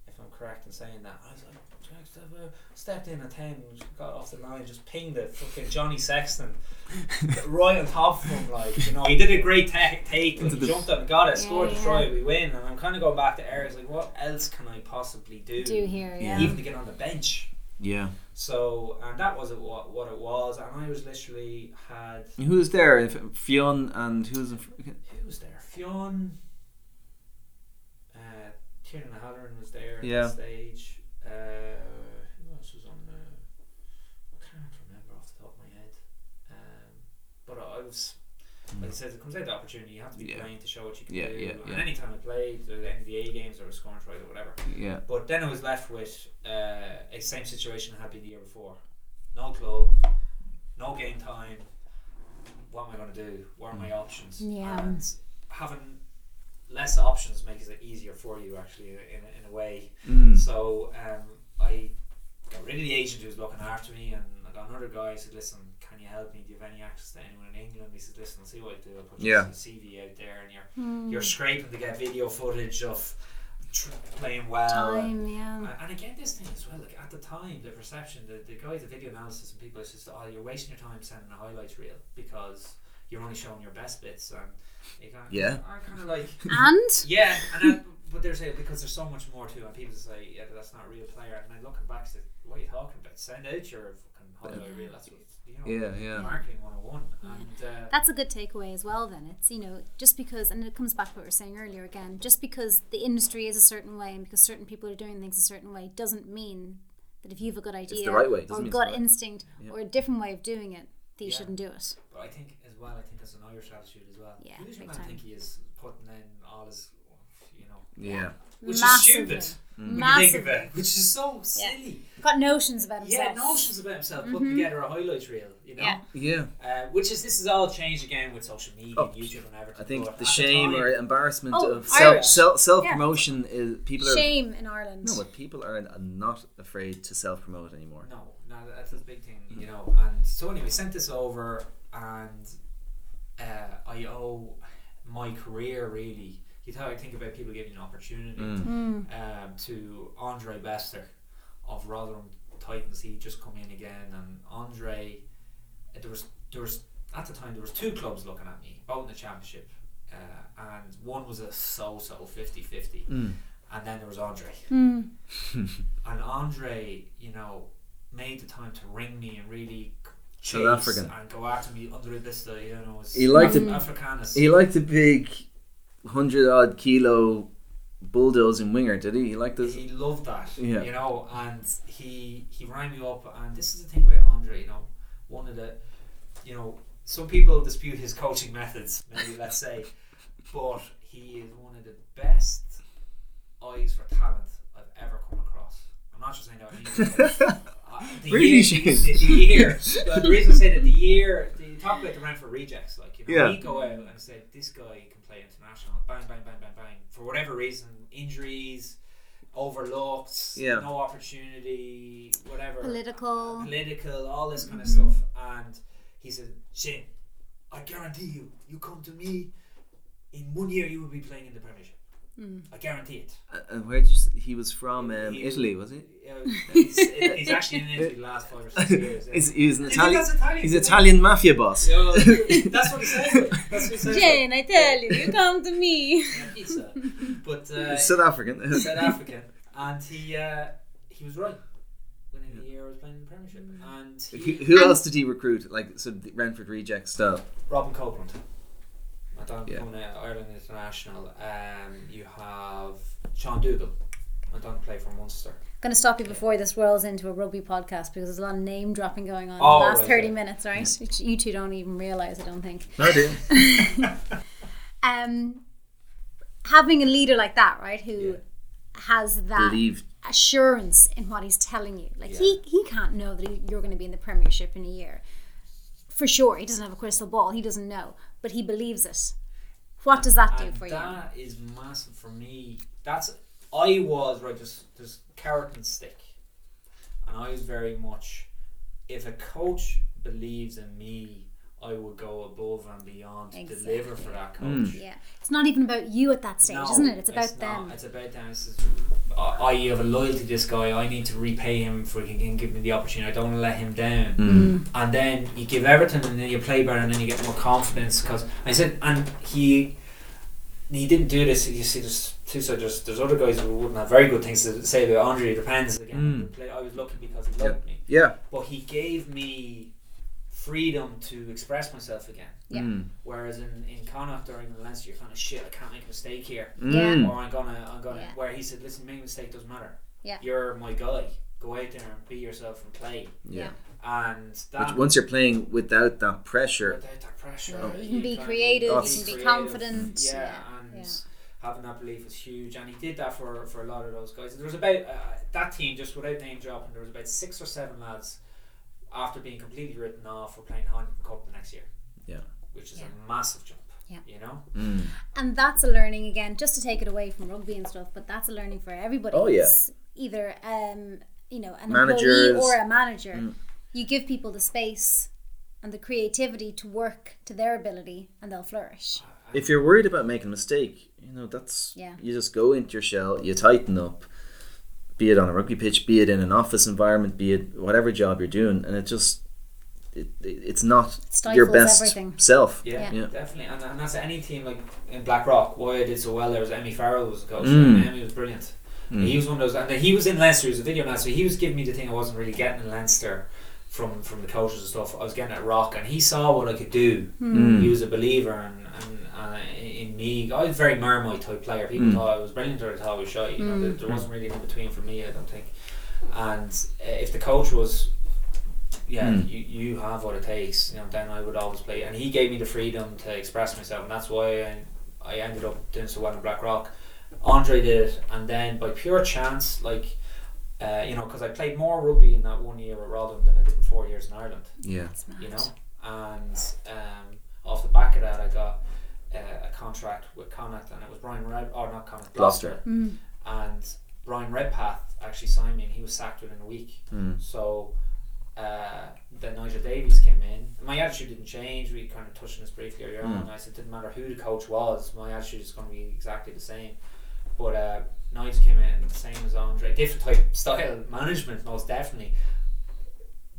if I'm correct in saying that. I was like, stepped in at ten, got off the line, just pinged it. Fucking Johnny Sexton, [LAUGHS] right on top of him. Like you know, he did a great ta- take. Like, he jumped up and got it, Yeah, scored the yeah. try, we win. And I'm kind of going back to areas like, what else can I possibly do? Do here, yeah. even to get on the bench. yeah. So, and that was it, what, what it was. And I was literally had And Who was there? If- Fionn and who was in, fr- who was there? Fionn, uh, Tiernan Halloran was there Yeah. at the stage. Uh, who else was on the? I can't remember off the top of my head. Um, but I I was. Like I said, it comes out the opportunity. You have to be. Yeah. playing to show what you can Yeah, do. yeah, and yeah. any time I played, the NBA games or a scoring tries or whatever, yeah, But then I was left with uh, a same situation I had been the year before. No club, no game time. What am I going to do? What are my options? Yeah. And having less options makes it easier for you actually in a, in a way. Mm. So um, I got rid of the agent who was looking after me, and I got another guy who said, "Listen, can you help me? Do you have any access to anyone in England?" He says, "Listen, I'll see what I do. I'll put Yeah. CV out there, and you're hmm. you're scraping to get video footage of tr- playing well." Time, yeah. And, and again, this thing as well, like at the time, the perception, the, the guys, the video analysis, and people, it's just, oh, you're wasting your time sending a highlights reel because you're only showing your best bits. And you kind of, Yeah. are kind of like, [LAUGHS] And yeah, and then, but they're saying because there's so much more to it, and people say, yeah, but that's not a real player. And then looking back, say, what are you talking about? Send out your fucking highlight reel. That's what, you know, Yeah, yeah. marketing 101. And, uh, that's a good takeaway as well then it's you know just because and it comes back to what we were saying earlier again just because the industry is a certain way and because certain people are doing things a certain way doesn't mean that if you have a good idea the right way, doesn't or mean it's gut right- instinct Yeah. or a different way of doing it that you Yeah. shouldn't do it But I think as well, I think that's an Irish attitude as well. Yeah, Usually, big man, time. think he is putting in all his, you know, Yeah. which Massively. is stupid when you think Massively. of it, which is so silly. got notions about himself Yeah, notions about himself, putting together a highlight reel, you know. Yeah. Yeah. Uh, which is this has all changed again with social media, Oh, and YouTube, and everything. I think the at shame time- or embarrassment Oh, of self Irish. self self promotion is people are shame in Ireland no, but people are not afraid to self promote anymore. no, no, that's a big thing, Mm-hmm. you know. And so anyway, sent this over, and uh, I owe my career really. You thought I think about people giving an opportunity. Mm. um, to Andre Bester of Rotherham Titans. He just come in again, and Andre, uh, there was there was at the time there was two clubs looking at me, both in the championship, uh, and one was a so-so 50-50. Mm. and then there was Andre, Hmm. [LAUGHS] and [LAUGHS] Andre, you know, made the time to ring me and really. South chase African. and go after me under Vista, you know. He liked Af- it- Africanus. He liked a big hundred odd kilo bulldozing winger, did he? He liked this. He loved that, Yeah. you know, and he he rang me up, and this is the thing about Andre, you know, one of the, you know, some people dispute his coaching methods, maybe let's say, but he is one of the best eyes for talent I've ever come across. I'm not just saying that. [LAUGHS] Uh, the Really, year, the, the year. The reason I say that the year, the, you talk about the Brentford rejects, like you know, Yeah. we go out and say this guy international, bang, bang, bang, bang, bang, for whatever reason, injuries, overlooked, Yeah. no opportunity, whatever, Political. political, all this kind of Mm-hmm. stuff. And he said, Shane, I guarantee you, you come to me, in one year you will be playing in the Premiership. Mm. I guarantee it. Uh, And where did you? s- He was from um, He- Italy, was he? Yeah, [LAUGHS] he's, he's actually in Italy the last five or six years. yeah. He's, he's an Italian. Italian? He's Italian mafia boss. Yeah, well, [LAUGHS] that's what he says. That's what he says. Jane, I tell you, you come to me. Like. Pizza. But uh, He's South African. South African, and he uh, he was right. Within a year, I was playing the Premiership, and Who, he, who And- else did he recruit? Like so, the Renford reject stuff. Robin Copeland. I thought Yeah. coming out Ireland international. Um, you have Sean Dougall. I don't play for Munster. going to stop you before this rolls into a rugby podcast because there's a lot of name dropping going on Oh, in the last right, 30 yeah. minutes, right? Which you two don't even realize, I don't think. No, dude. [LAUGHS] Um, having a leader like that, right, who Yeah. has that Believe. assurance in what he's telling you. Like Yeah. he he can't know that he, you're going to be in the Premiership in a year. For sure, he doesn't have a crystal ball. He doesn't know, but he believes it. What does that do for you? That is massive for me. That's I was right. Just there's carrot and stick, and I was very much. If a coach believes in me, I will go above and beyond to deliver for that coach. Yeah, it's not even about you at that stage, No, isn't it? It's about not. them. It's about them. It's just, I I have a loyalty to this guy. I need to repay him for he can give me the opportunity. I don't want to let him down. Mm. And then you give everything, and then you play better, and then you get more confidence. Because I said, and he he didn't do this. You see, there's two sides. There's, there's other guys who wouldn't have very good things to say about Andre. It depends. Again, Mm. I was lucky because he loved me, Yeah. but he gave me freedom to express myself again. Yeah. Mm. Whereas in in Connacht or in Leinster, you're kind of shit. I can't make a mistake here Mm. or I'm gonna, I'm gonna. Yeah. Where he said, "Listen, make a mistake doesn't matter. Yeah. You're my guy. Go out there and be yourself and play." Yeah. And that Which, once you're playing without that pressure, without that pressure, Yeah, you can be creative, you can be creative. confident, Yeah, yeah, and yeah. having that belief is huge. And he did that for for a lot of those guys. There was about uh, that team, just without name dropping, there was about six or seven lads after being completely written off for playing Heineken Cup the next year. Yeah. which is Yeah. a massive jump. Yeah. you know. mm. And that's a learning again, just to take it away from rugby and stuff, but that's a learning for everybody. Oh, yeah. It's either um, you know, an Managers. employee or a manager. Mm. You give people the space and the creativity to work to their ability and they'll flourish. if you're worried about making a mistake, you know that's Yeah. you just go into your shell, you tighten up, be it on a rugby pitch, be it in an office environment, be it whatever job you're doing, and it just it, it it's not your best everything. self. Yeah, Yeah. definitely, and, and that's any team like in Blackrock. Why I did so well there was Emmet Farrell was the coach. Mm. and Emmet was brilliant. Mm. He was one of those, and he was in Leinster. He was a video master. He was giving me the thing I wasn't really getting in Leinster from from the coaches and stuff. I was getting at Rock, and he saw what I could do. Mm. He was a believer and, and uh, in me. I was a very Marmite type player. People Mm. thought I was brilliant or they thought I was shy. You know, there, there wasn't really an in between for me. I don't think. And uh, if the coach was, yeah, Mm. you, you have what it takes. You know, then I would always play. And he gave me the freedom to express myself, and that's why I, I ended up doing so well in Blackrock. Andre did it, and then by pure chance, like. Uh, you know, because I played more rugby in that one year with Rotherham than I did in four years in Ireland Yeah. That's you know. And um, off the back of that, I got uh, a contract with Connacht, and it was Brian Red, or not Connacht, Gloucester. Gloucester. Mm. And Brian Redpath actually signed me, and he was sacked within a week. Mm. So uh, then Nigel Davies came in. My attitude didn't change. We kind of touched on this briefly earlier on. Mm. I said it didn't matter who the coach was, my attitude is going to be exactly the same. But uh, Nigel came in, same as Andre, different type style management, most definitely.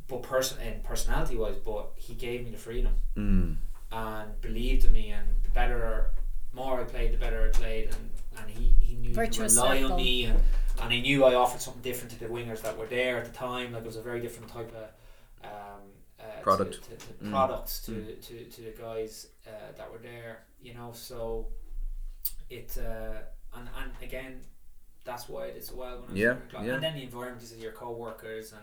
But person and personality wise, but he gave me the freedom Mm. and believed in me, and the better, more I played, the better I played, and, and he, he knew Virtuous to rely circle. on me, and, and he knew I offered something different to the wingers that were there at the time. Like it was a very different type of um, uh, Product. to, to, to Mm. products to, Mm. to, to the guys uh, that were there. You know, so it uh, and and again, that's why I did so well when I was Yeah, in Gloucester. yeah. And then the environment is your co-workers and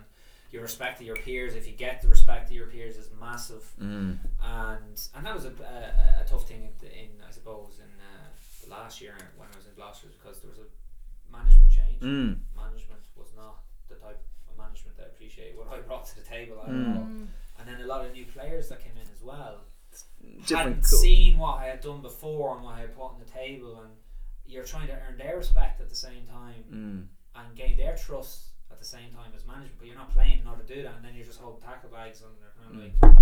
your respect of your peers. If you get the respect of your peers, is massive Mm. and and that was a, a, a tough thing in, in I suppose in uh, last year when I was in Gloucester because there was a management change. Mm. Management was not the type of management that I appreciate what I brought to the table. I Mm. And then a lot of new players that came in as well Different. hadn't co- seen what I had done before and what I had put on the table, and you're trying to earn their respect at the same time Mm. and gain their trust at the same time as management. But you're not playing in order to do that, and then you're just holding tackle bags and they're kind of like, uh,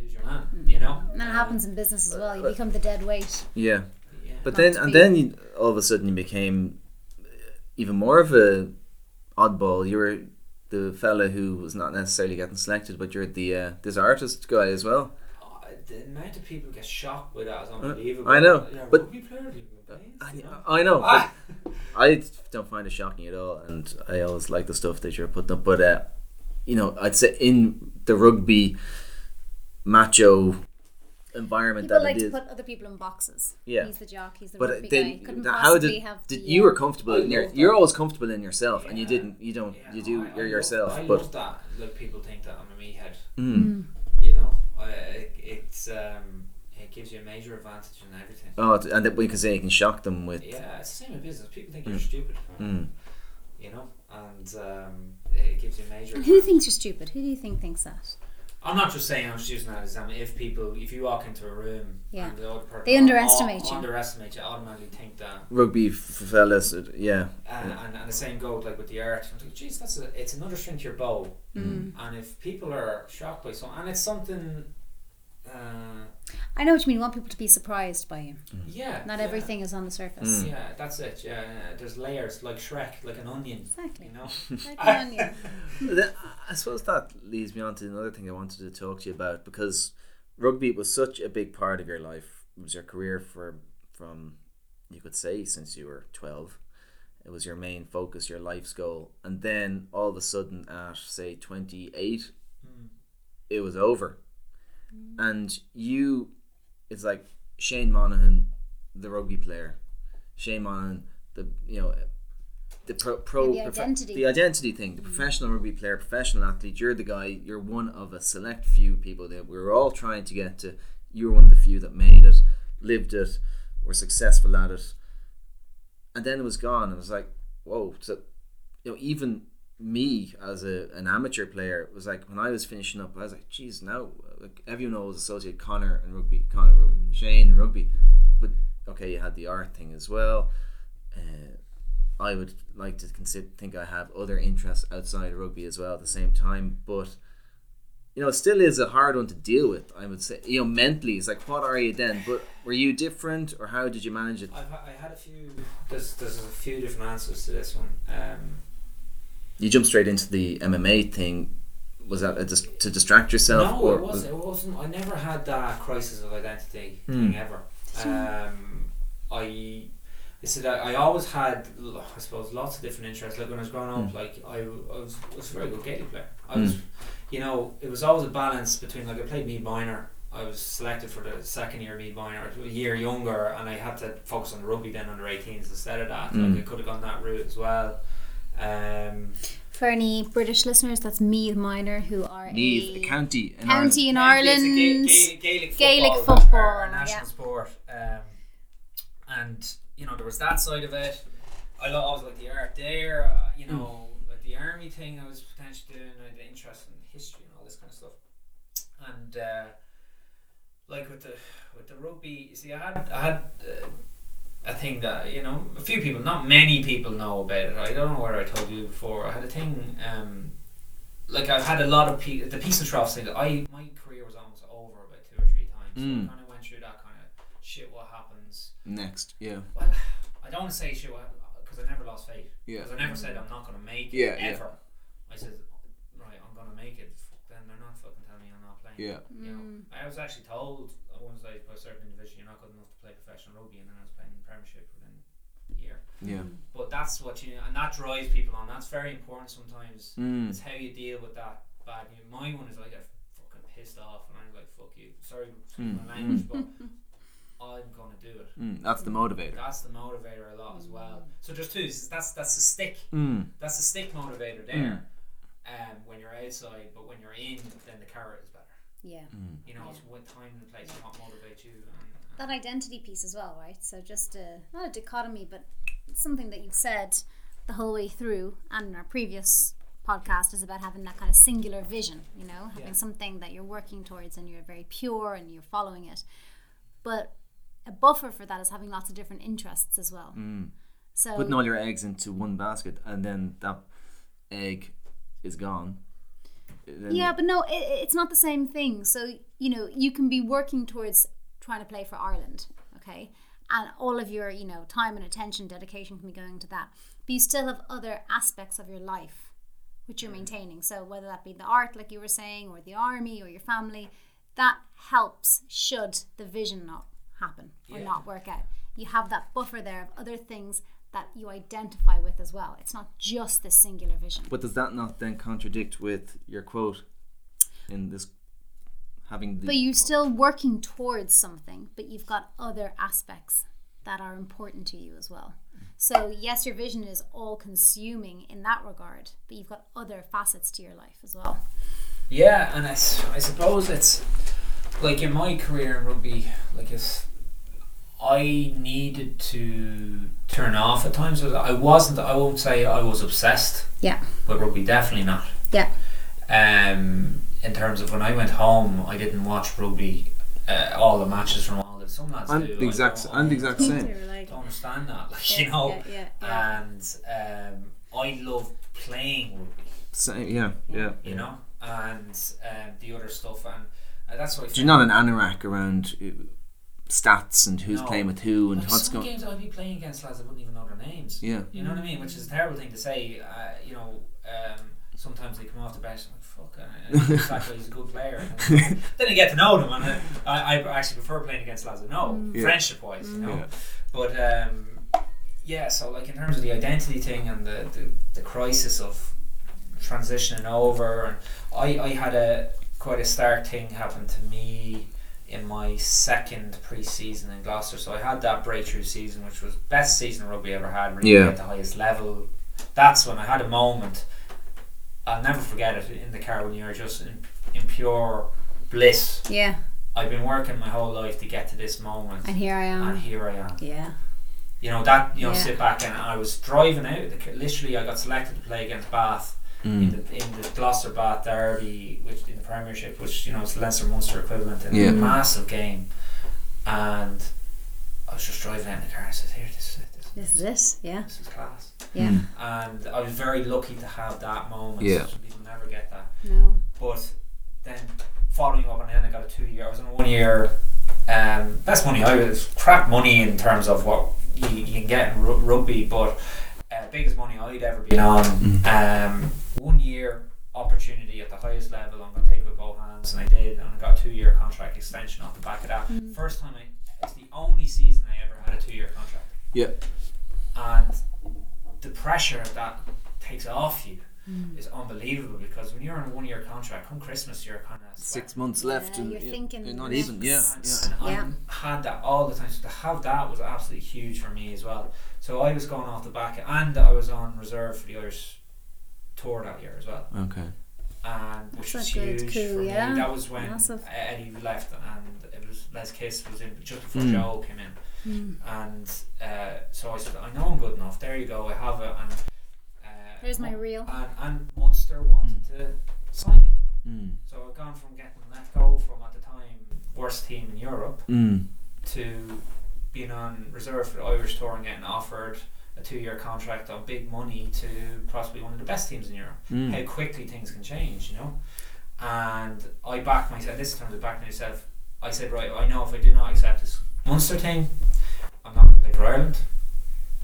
"Who's your man?" You know. And that Um, happens in business as well. You become the dead weight. Yeah. Yeah. But then, and then you, all of a sudden, you became even more of a oddball. You were the fella who was not necessarily getting selected, but you're the uh, this artist guy as well. Oh, the amount of people get shocked by that is unbelievable. Uh, I know, Yeah, but- rugby player, you can play, I, know. I know. Ah. I don't find it shocking at all, and I always like the stuff that you're putting up. But uh, you know, I'd say in the rugby macho environment People that like it to put other people in boxes. Yeah. He's the jock, he's the But rugby then, guy. Couldn't th- how possibly did, have did the, you were uh, comfortable I in your? love You're always comfortable in yourself, and you didn't. You don't. Yeah, you do. I- I you're love- yourself. I but love that. Like people think that I'm a meathead. mm. You know, I, it, it's um, it gives you a major advantage in everything. oh, and that we can say you can shock them with. Yeah, it's the same in business. People think you're Mm. stupid. Mm. You know, and um, it gives you a major. And who thinks you're stupid? Who do you think thinks that? I'm not just saying. I'm just using that as an example. If people, if you walk into a room, Yeah. and the other person They underestimate you. Underestimate you. Automatically think that. Rugby f- fellas, uh, yeah. And, and, and the same goes like with the art. I'm like, Geez, that's a, it's another string to your bow. Mm. And if people are shocked by something, and it's something, uh, I know what you mean. You want people to be surprised by you. yeah, Not yeah. everything is on the surface. Mm. Yeah, that's it. Yeah, there's layers like Shrek, like an onion. Exactly. You know. Like [LAUGHS] an onion. I suppose that leads me on to another thing I wanted to talk to you about because rugby was such a big part of your life. It was your career for from you could say since you were twelve. It was your main focus, your life's goal, and then all of a sudden, at say twenty eight, Mm. it was over, and you, it's like Shane Monahan, the rugby player, Shane Monahan, the you know, the pro, pro Yeah, the identity. the identity thing, the mm. professional rugby player, professional athlete. You're the guy. You're one of a select few people that we were all trying to get to. You're one of the few that made it, lived it, were successful at it, and then it was gone. It was like, whoa. So, you know, even me as a, an amateur player was like when I was finishing up, I was like, geez, now like everyone always associate Connor and rugby, Connor rugby, Shane and rugby, but okay, you had the art thing as well. Uh, I would like to consider think I have other interests outside of rugby as well at the same time, but you know, it still is a hard one to deal with. I would say, you know, mentally, it's like, what are you then? But were you different, or how did you manage it? I've, I had a few. There's there's a few different answers to this one. Um, You jump straight into the MMA thing. Was that a dis- to distract yourself? no, or it wasn't. It wasn't. I never had that crisis of identity Hmm. thing ever. Um, I. I said I, I always had, l- I suppose, lots of different interests. Like when I was growing up, Hmm. like I, I was, I was a very good Gaelic player. I was, you know, it was always a balance between like I played Meath Minor. I was selected for the second year Meath Minor, a year younger, and I had to focus on rugby then under 18s instead of that. Mm. Like I could have gone that route as well. Um, For any British listeners, that's Meath Minor, who are Neve, a a county in county in Ireland. Gaelic, Gaelic, Gaelic football, that's football, our, our national yeah. sport. Um, and you know there was that side of it. I always like the art there. Uh, you know, like the army thing. I was potentially doing. I had an interest in history and all this kind of stuff. And uh, like with the with the rugby, you see, I had I had. Uh, a thing that you know a few people not many people know about it I don't know whether I told you before I had a thing um, like I've had a lot of pe- the peace and troughs thing. I my career was almost over about two or three times. So Mm. I kind of went through that kind of shit. What happens? next. Yeah, Well, [SIGHS] I don't want to say shit because I never lost faith. yeah, Because I never said I'm not going to make it Yeah, yeah. ever. I said right, I'm going to make it. Then they're not fucking telling me I'm not playing. yeah. You know, I was actually told at one stage by a certain individual you're not good enough to play professional rugby, and then I was playing in the Premiership within a year. Yeah. But that's what you and that drives people on. That's very important sometimes. Mm. It's how you deal with that bad news. My one is I get fucking pissed off and I'm like, fuck you. Sorry for Mm, my language, but [LAUGHS] I'm gonna do it. Mm, that's the motivator. That's the motivator a lot as well. So there's two. That's that's the stick. Mm. That's the stick motivator there. Um, when you're outside, but when you're in, then the carrot is better. Yeah. Mm. You know, it's what time and place and what motivates you. And, uh, That identity piece as well, right? So just a, not a dichotomy, but something that you've said the whole way through and in our previous podcast is about having that kind of singular vision, you know, having Yeah. something that you're working towards and you're very pure and you're following it. But a buffer for that is having lots of different interests as well. Mm. So Putting all your eggs into one basket and then that egg is gone. Then Yeah, but no, it, it's not the same thing. So, you know, you can be working towards trying to play for Ireland, okay? And all of your, you know, time and attention, dedication can be going to that. But you still have other aspects of your life which you're maintaining. So, whether that be the art, like you were saying, or the army, or your family, that helps should the vision not happen or Yeah. not work out. You have that buffer there of other things that you identify with as well. It's not just this singular vision. But does that not then contradict with your quote in this having the But you're still working towards something, but you've got other aspects that are important to you as well. So, yes, your vision is all consuming in that regard, but you've got other facets to your life as well. Yeah, and I suppose it's like in my career in rugby, like it's I needed to turn off at times. I wasn't. I won't say I was obsessed Yeah. with rugby. Definitely not. Yeah. Um, in terms of when I went home, I didn't watch rugby, uh, all the matches from all the some lads I'm do. the exact don't- I'm the exact same. don't understand that, [LAUGHS] like you know. yeah, yeah. And um, I love playing rugby Same, yeah, yeah. you know, and um, the other stuff, and uh, that's what I Do you not an anorak around uh, stats and who's No. playing with who and like what's some going? games I'd be playing against lads I wouldn't even know their names. Yeah. You know what I mean? Which is a terrible thing to say. Uh, you know, um, sometimes they come off the bench and I'm like, fuck, uh, exactly, he's a good player. And [LAUGHS] then, [LAUGHS] then you get to know them, and uh, I, I actually prefer playing against lads I know, Yeah. friendship wise, you know. Yeah. But um, yeah, so like in terms of the identity thing and the, the, the crisis of transitioning over, and I, I had a quite a stark thing happen to me in my second pre-season in Gloucester. So I had that breakthrough season, which was best season of rugby I ever had, really Yeah. at the highest level. That's when I had a moment. I'll never forget it in the car when you're just in, in pure bliss. Yeah. I've been working my whole life to get to this moment, And here I am. and here I am Yeah. you know that you know Yeah. sit back and I was driving out the, literally I got selected to play against Bath in Mm. the in the Gloucester Bath Derby which in the Premiership which you know is the Leinster Munster equivalent in Yeah. a massive game and I was just driving out in the car and I said here this is it this, This is it. Yeah. this is class Yeah. Mm. and I was very lucky to have that moment Yeah. some people never get that No. but then following up and then I got a two year I was in a one year um, best money I was crap money in terms of what you, you can get in ru- rugby but uh, biggest money I'd ever been on um, one year opportunity at the highest level I'm going to take it with both hands and I did and I got a two year contract extension off the back of that first time I it's the only season I ever had a two year contract Yeah. and the pressure that takes off you is unbelievable because when you're on a one year contract come Christmas you're kind of Six months left. Yeah, and you're yeah, thinking yeah, not even. Yeah, and, yeah. I had that all the time. So to have that was absolutely huge for me as well. So I was going off the back, and I was on reserve for the Irish tour that year as well, Okay. and which That's was a good huge coup, for yeah. me. That was when Massive. Eddie left, and it was Les Kiss was in just before Mm. Joe came in, and uh, so I said, I know I'm good enough. There you go, I have it, and. Uh, There's my reel. and, and Munster wanted to sign me. Mm. So I've gone from getting let go from at the time worst team in Europe Mm. to being on reserve for the Irish tour and getting offered a two year contract on big money to possibly one of the best teams in Europe. Mm. How quickly things can change, you know. And I backed myself. This time I backed myself. I said, right, I know if I do not accept this Munster thing, I'm not going to play for Ireland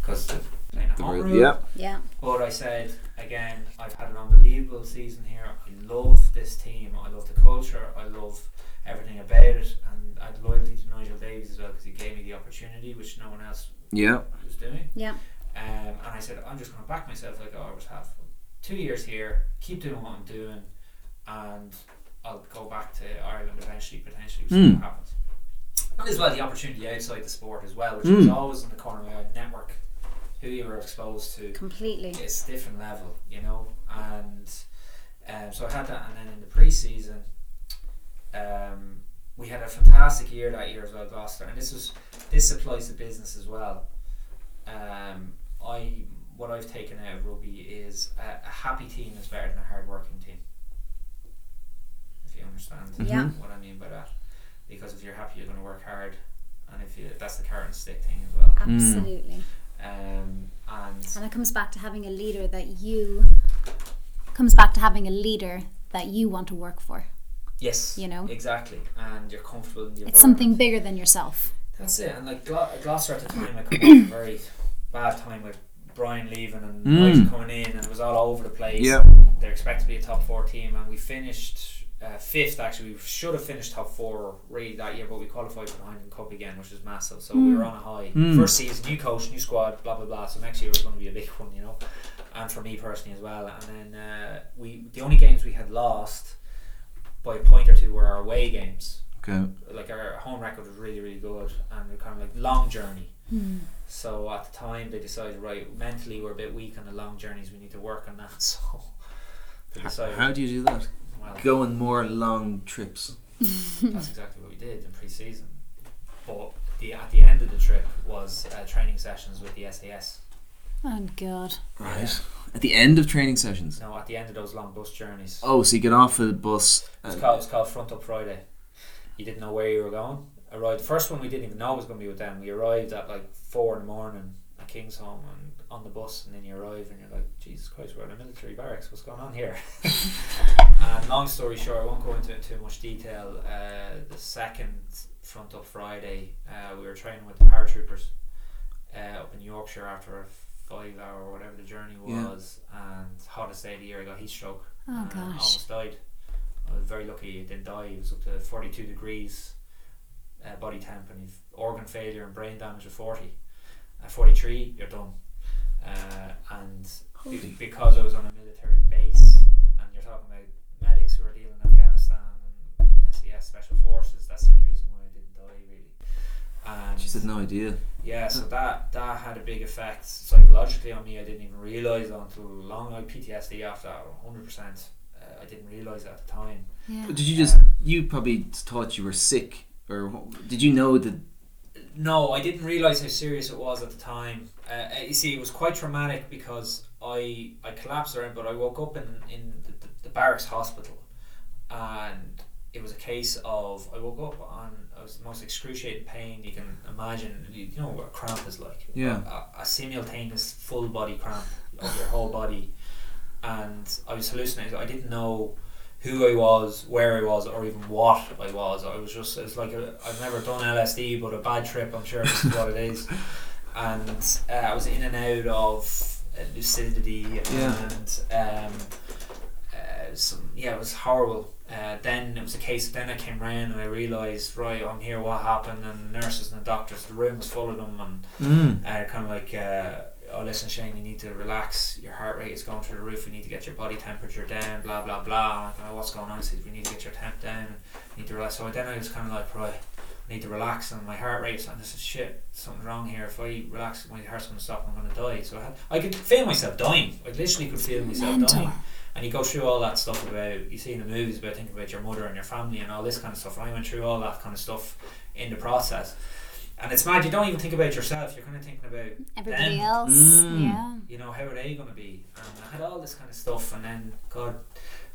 because playing at The home. Yeah. Yeah. But I said again, I've had an unbelievable season here. I love this team. I love the culture. I love everything about it, and I had loyalty to Nigel Davies as well because he gave me the opportunity, which no one else Yeah. was doing. Yeah. Um, and I said, I'm just going to back myself like I always have. Two years here, keep doing what I'm doing, and I'll go back to Ireland eventually, potentially, see Mm. what happens. And as well, the opportunity outside the sport as well, which was Mm. always in the corner of my eye, network, who you were exposed to Completely. it's a different level, you know. And um, so I had that, and then in the pre-season, um, we had a fantastic year that year as well, Gloucester, and this was this applies to business as well. Um, I what I've taken out of rugby is a, a happy team is better than a hard working team. If you understand Yeah. what I mean by that, because if you're happy, you're going to work hard, and if you that's the carrot and stick thing as well. Absolutely. Um, and And it comes back to having a leader that you comes back to having a leader that you want to work for. yes, You know? exactly, and you're comfortable in your. It's something bigger than yourself. That's it, and like Glo- Gloucester at the time, I come off a very bad time with Brian leaving and Mm. Nigel coming in, and it was all over the place. Yeah. They're expected to be a top four team, and we finished uh, fifth. Actually, we should have finished top four really that year, but we qualified for the Heineken Cup again, which was massive. So we were on a high. Mm. First season, new coach, new squad, blah blah blah. So next year was going to be a big one, you know, and for me personally as well. And then uh, we the only games we had lost by a point or two were our away games Okay. like our home record was really really good and we're kind of like long journey so at the time they decided right mentally we're a bit weak on the long journeys we need to work on that [LAUGHS] so they decided How do you do that? Well Go on more long trips. that's exactly what we did in pre-season but the at the end of the trip was uh, training sessions with the SAS Oh God. Right. At the end of training sessions. no at the end of those long bus journeys Oh, so you get off of the bus. It's And, called, it's called Front Up Friday. You didn't know where you were going. Arrived the first one we didn't even know was going to be with them. We arrived at like four in the morning at Kingsholm and on the bus, and then you arrive and you're like, Jesus Christ, we're in a military barracks. What's going on here? [LAUGHS] and long story short, I won't go into it in too much detail. Uh, the second Front Up Friday, uh, we were training with the paratroopers uh, up in Yorkshire after a five hour or whatever the journey Yeah. was, and hottest day of the year, I got heat stroke. Oh and gosh. Almost died. I was very lucky it didn't die. It was up to 42 degrees uh, body temp and organ failure and brain damage at 40. At 43, you're done. Uh, and be- Holy. because I was on a military base, and you're talking about medics who are dealing in Afghanistan and SAS Special Forces, that's the only reason why I didn't die, really. And She had no idea. yeah, so that that had a big effect psychologically on me. I didn't even realize until long. I PTSD after that, hundred percent. Uh, I didn't realize at the time. Yeah. But did you just? You probably thought you were sick, or what- did you know that? No, I didn't realize how serious it was at the time. Uh, you see, it was quite traumatic because I I collapsed around, but I woke up in in the, the, the barracks hospital, and it was a case of I woke up on I was the most excruciating pain you can imagine. You, you know what a cramp is like. Yeah. A, a simultaneous full body cramp of your whole body, and I was hallucinating. I didn't know who I was, where I was, or even what I was. I was just, it's like a, I've never done LSD, but a bad trip, I'm sure this is what it is. [LAUGHS] And uh, I was in and out of uh, lucidity Yeah. and um, uh, some, yeah, it was horrible. Uh, then it was a case, then I came round and I realised, right, I'm here, what happened? And the nurses and the doctors, the room was full of them, and Mm. uh, kind of like, uh, oh, listen, Shane, you need to relax. Your heart rate is going through the roof. We need to get your body temperature down. Blah blah blah. Like, oh, what's going on? Said, we need to get your temp down. And you need to relax. So then I was kind of like, right, I need to relax. And my heart rate, and this is shit. Something's wrong here. If I relax, my heart's going to stop. I'm going to die. So I, had, I could feel myself dying. I literally could feel myself Mental. dying. And you go through all that stuff about you see in the movies about thinking about your mother and your family and all this kind of stuff. And I went through all that kind of stuff in the process. And it's mad, you don't even think about yourself, you're kind of thinking about Everybody them. else. Mm. Yeah. you know, how are they going to be? And I had all this kind of stuff, and then, God,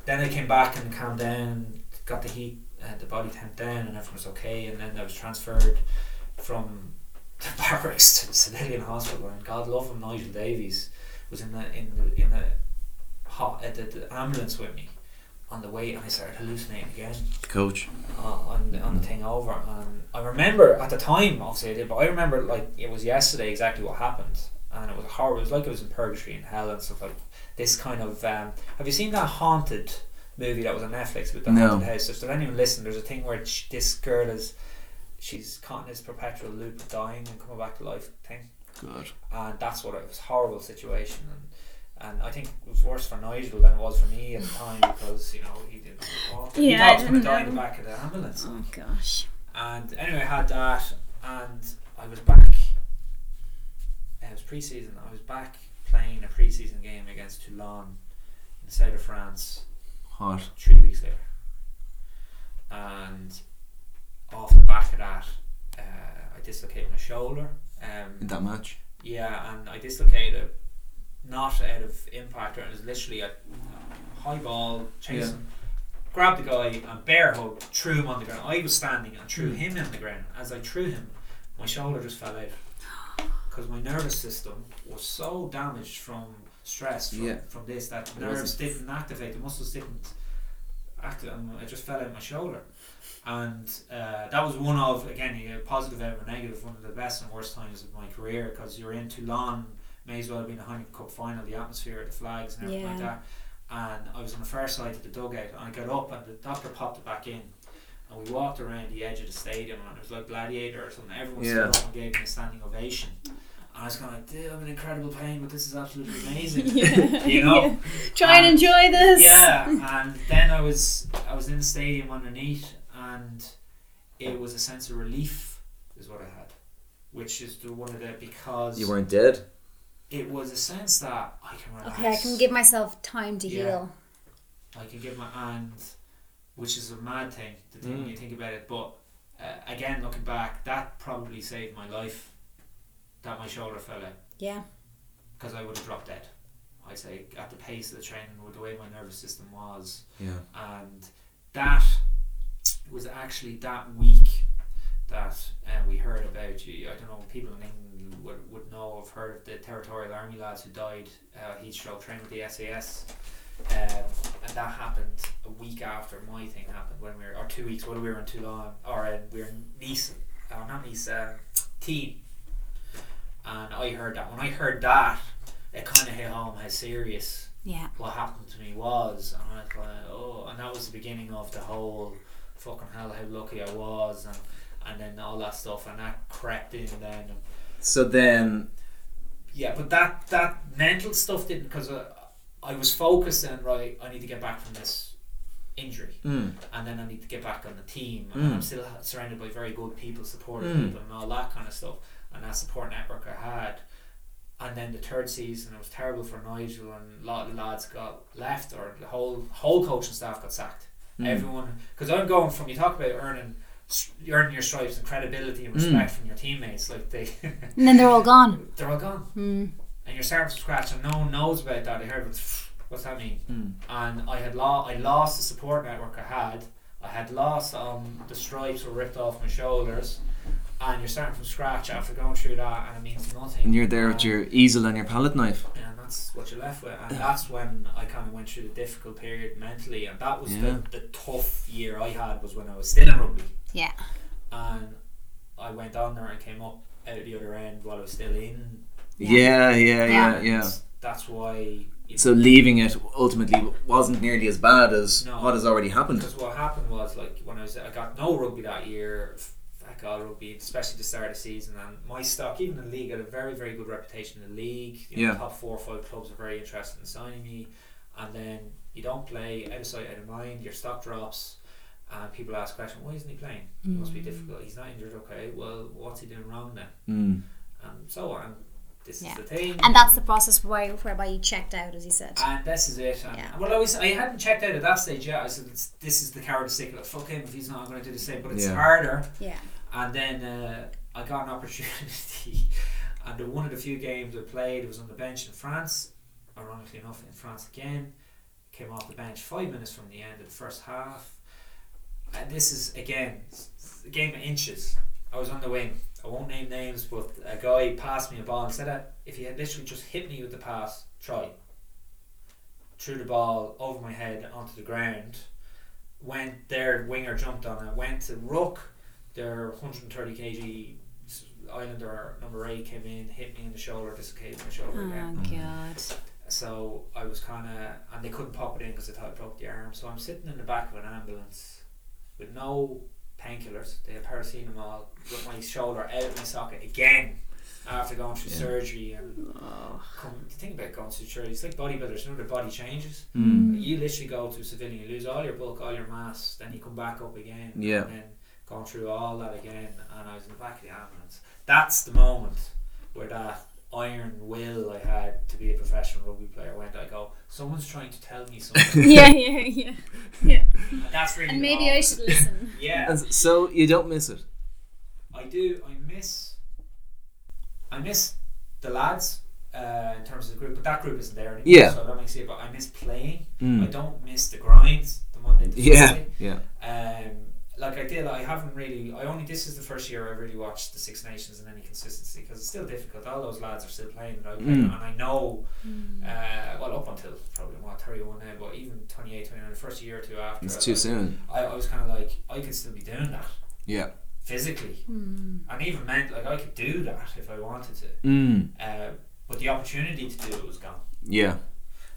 then I came back and calmed down, got the heat, uh, the body temp down, and everything was okay. And then I was transferred from [LAUGHS] the barracks to the civilian hospital, and God love him, Nigel Davies was in the in the in the hot uh, the, the ambulance with me on the way, and I started hallucinating again Coach. uh, on the, on the thing over. And I remember at the time, obviously I did, but I remember like it was yesterday exactly what happened, and it was horrible. It was like it was in purgatory and hell and stuff like this kind of. Um, have you seen that haunted movie that was on Netflix with the No. haunted house? If there's anyone listening, there's a thing where sh- this girl is. She's caught in this perpetual loop of dying and coming back to life thing Good. and that's what it was horrible situation and and I think it was worse for Nigel than it was for me at the time because you know he did he Yeah, thought he was going to die in the back of the ambulance Oh gosh. and anyway I had that and I was back it was pre-season I was back playing a pre-season game against Toulon in the south of France Three weeks later and off the back of that uh, I dislocated my shoulder um, In that match. yeah, and I dislocated not out of impact, or it was literally a high ball chasing. Grabbed the guy and bear hug, threw him on the ground. I was standing and threw Mm. him in the ground. As I threw him, my shoulder just fell out because my nervous system was so damaged from stress from, Yeah. from this that the It nerves wasn't- didn't activate, the muscles didn't act. and it just fell out my shoulder. And uh, that was one of again a positive out a negative, one of the best and worst times of my career because you're in Toulon, may as well have been a Heineken Cup final, the atmosphere, the flags, and everything like that. And I was on the far side of the dugout, and I got up, and the doctor popped it back in. And we walked around the edge of the stadium, and it was like Gladiator or something. Everyone Yeah. stood up and gave me a standing ovation. And I was kind of like, dude, I'm in incredible pain, but this is absolutely [LAUGHS] amazing. yeah. [LAUGHS] You know? Yeah. [LAUGHS] Try and And- enjoy this. Yeah, and then I was I was in the stadium underneath, and it was a sense of relief, is what I had, which is the one of the because You weren't dead. it was a sense that I can relax. Okay, I can give myself time to Yeah. heal. I can give my and which is a mad thing to think when Mm. you think about it. But uh, again, looking back, that probably saved my life. That my shoulder fell out Yeah. because I would have dropped dead. I say at the pace of the training, with the way my nervous system was, Yeah. and that was actually that week that uh, we heard about you. I don't know people in England would, would know. I've heard of the territorial army lads who died uh, heat stroke trained with the SAS. Um, and that happened a week after my thing happened when we were, or two weeks when we were in Toulon, or in, we were in Nice, uh, not Nice, um, Teen. And I heard that. When I heard that, it kind of hit home how serious Yeah. what happened to me was, and I was like, oh, and that was the beginning of the whole fucking hell, how lucky I was, and and then all that stuff, and that crept in then. And So then, yeah, but that that mental stuff didn't because I, I was focused and right, I need to get back from this injury, mm, and then I need to get back on the team, and Mm. I'm still surrounded by very good people, supportive Mm. people, and all that kind of stuff, and that support network I had. And then the third season, it was terrible for Nigel, and a lot of the lads got left, or the whole whole coaching staff got sacked. mm, Everyone, because I'm going from you talk about earning earning your stripes and credibility and respect from your teammates, like they [LAUGHS] And then they're all gone. they're all gone, Mm. and you're starting from scratch, and no one knows about that. I heard, but what's that mean? mm. and I had lo- I lost the support network I had. I had lost um, the stripes were ripped off my shoulders, and you're starting from scratch after going through that, and it means nothing. and you're there with your um, easel and your palette knife. and that's what you're left with, and that's when I kind of went through the difficult period mentally, and that was Yeah. the, the tough year I had was when I was still in rugby, Yeah. and I went on there and came up out the other end while I was still in. Yeah, yeah, yeah, and yeah. That's why. you So leaving it ultimately wasn't nearly as bad as No. what has already happened. Because what happened was like when I was I got no rugby that year. Fuck all rugby, especially the start of the season, and my stock, even in the league, had a very very good reputation in the league. You know, Yeah. top four or five clubs are very interested in signing me, and then you don't play out of sight, out of mind. Your stock drops, and people ask question, why isn't he playing? It must be difficult. He's not injured. Okay, well, what's he doing wrong then? Mm. And so on. This Yeah. is the thing. And that's the process where, whereby you checked out, as you said. And this is it. And Yeah. Well, I was I hadn't checked out at that stage yet. I said this is the coward stick. Like fuck him if he's not going to do the same. But it's Yeah. harder. Yeah. And then uh, I got an opportunity, [LAUGHS] and one of the few games I played was on the bench in France. Ironically enough, in France again, came off the bench five minutes from the end of the first half. And this is again a game of inches. I was on the wing. I won't name names, but a guy passed me a ball and said that if he had literally just hit me with the pass, try. Threw the ball over my head onto the ground. Went their winger jumped on it. Went to ruck. Their 130 kg Islander number eight came in, hit me in the shoulder, dislocated my shoulder again. Oh God. So I was kind of, and they couldn't pop it in because they thought I broke the arm. So I'm sitting in the back of an ambulance with no painkillers. They had paracetamol with my shoulder out of my socket again after going through Yeah. surgery and come. Think about going through surgery. It's like bodybuilders. You know, their body changes. Mm. You literally go to civilian, you lose all your bulk, all your mass, then you come back up again. Yeah. And then going through all that again, and I was in the back of the ambulance. That's the moment where that iron will I had to be a professional rugby player went. I go, someone's trying to tell me something. [LAUGHS] yeah, yeah, yeah. Yeah. And that's really. And the maybe I should listen. [LAUGHS] Yeah, And so you don't miss it. I do. I miss. I miss the lads. uh, in terms of the group, but that group isn't there anymore. Yeah. So that makes it. But I miss playing. Mm. I don't miss the grinds. The Monday to Yeah, Friday. yeah. Um, like I did, I haven't really. I only this is the first year I really watched the Six Nations in any consistency because it's still difficult. All those lads are still playing, and I, Mm. and I know. Uh, well, up until probably what thirty one now, but even 28, 29, the first year or two after, It's I- too I- soon. I, I was kind of like, I could still be doing that Yeah. physically, Hmm. and even meant like I could do that if I wanted to. Mm. Uh, but the opportunity to do it was gone. Yeah.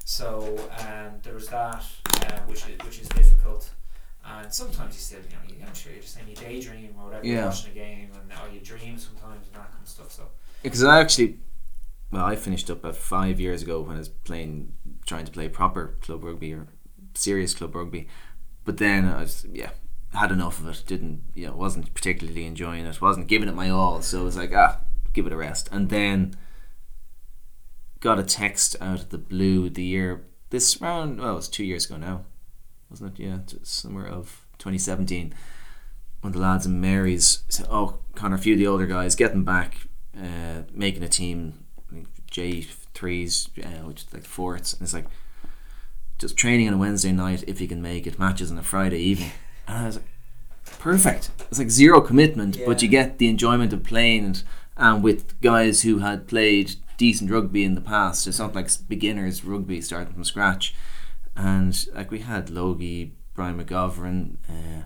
So um, there was that, uh, which is which is difficult. And sometimes you still, you know, you- I'm sure you're just saying you daydream or whatever, Yeah. you're watching a game, and or you dream sometimes and that kind of stuff. So Because I actually, well, I finished up about five years ago when I was playing, trying to play proper club rugby or serious club rugby. But then I was, yeah, had enough of it. Didn't, you know, wasn't particularly enjoying it. Wasn't giving it my all. So it was like, ah, give it a rest. And then got a text out of the blue the year this round. Well, it was two years ago now, wasn't it? Yeah, summer of 2017 when the lads in Mary's said, "Oh, Connor, a few of the older guys, getting back, uh, making a team, J threes, uh, which is like fourths." And it's like just training on a Wednesday night if you can make it, matches on a Friday evening, [LAUGHS] and I was like, "Perfect." It's like zero commitment, but you get the enjoyment of playing and, and with guys who had played decent rugby in the past. It's not like beginners rugby starting from scratch, and like we had Logie, Brian McGovern. Uh,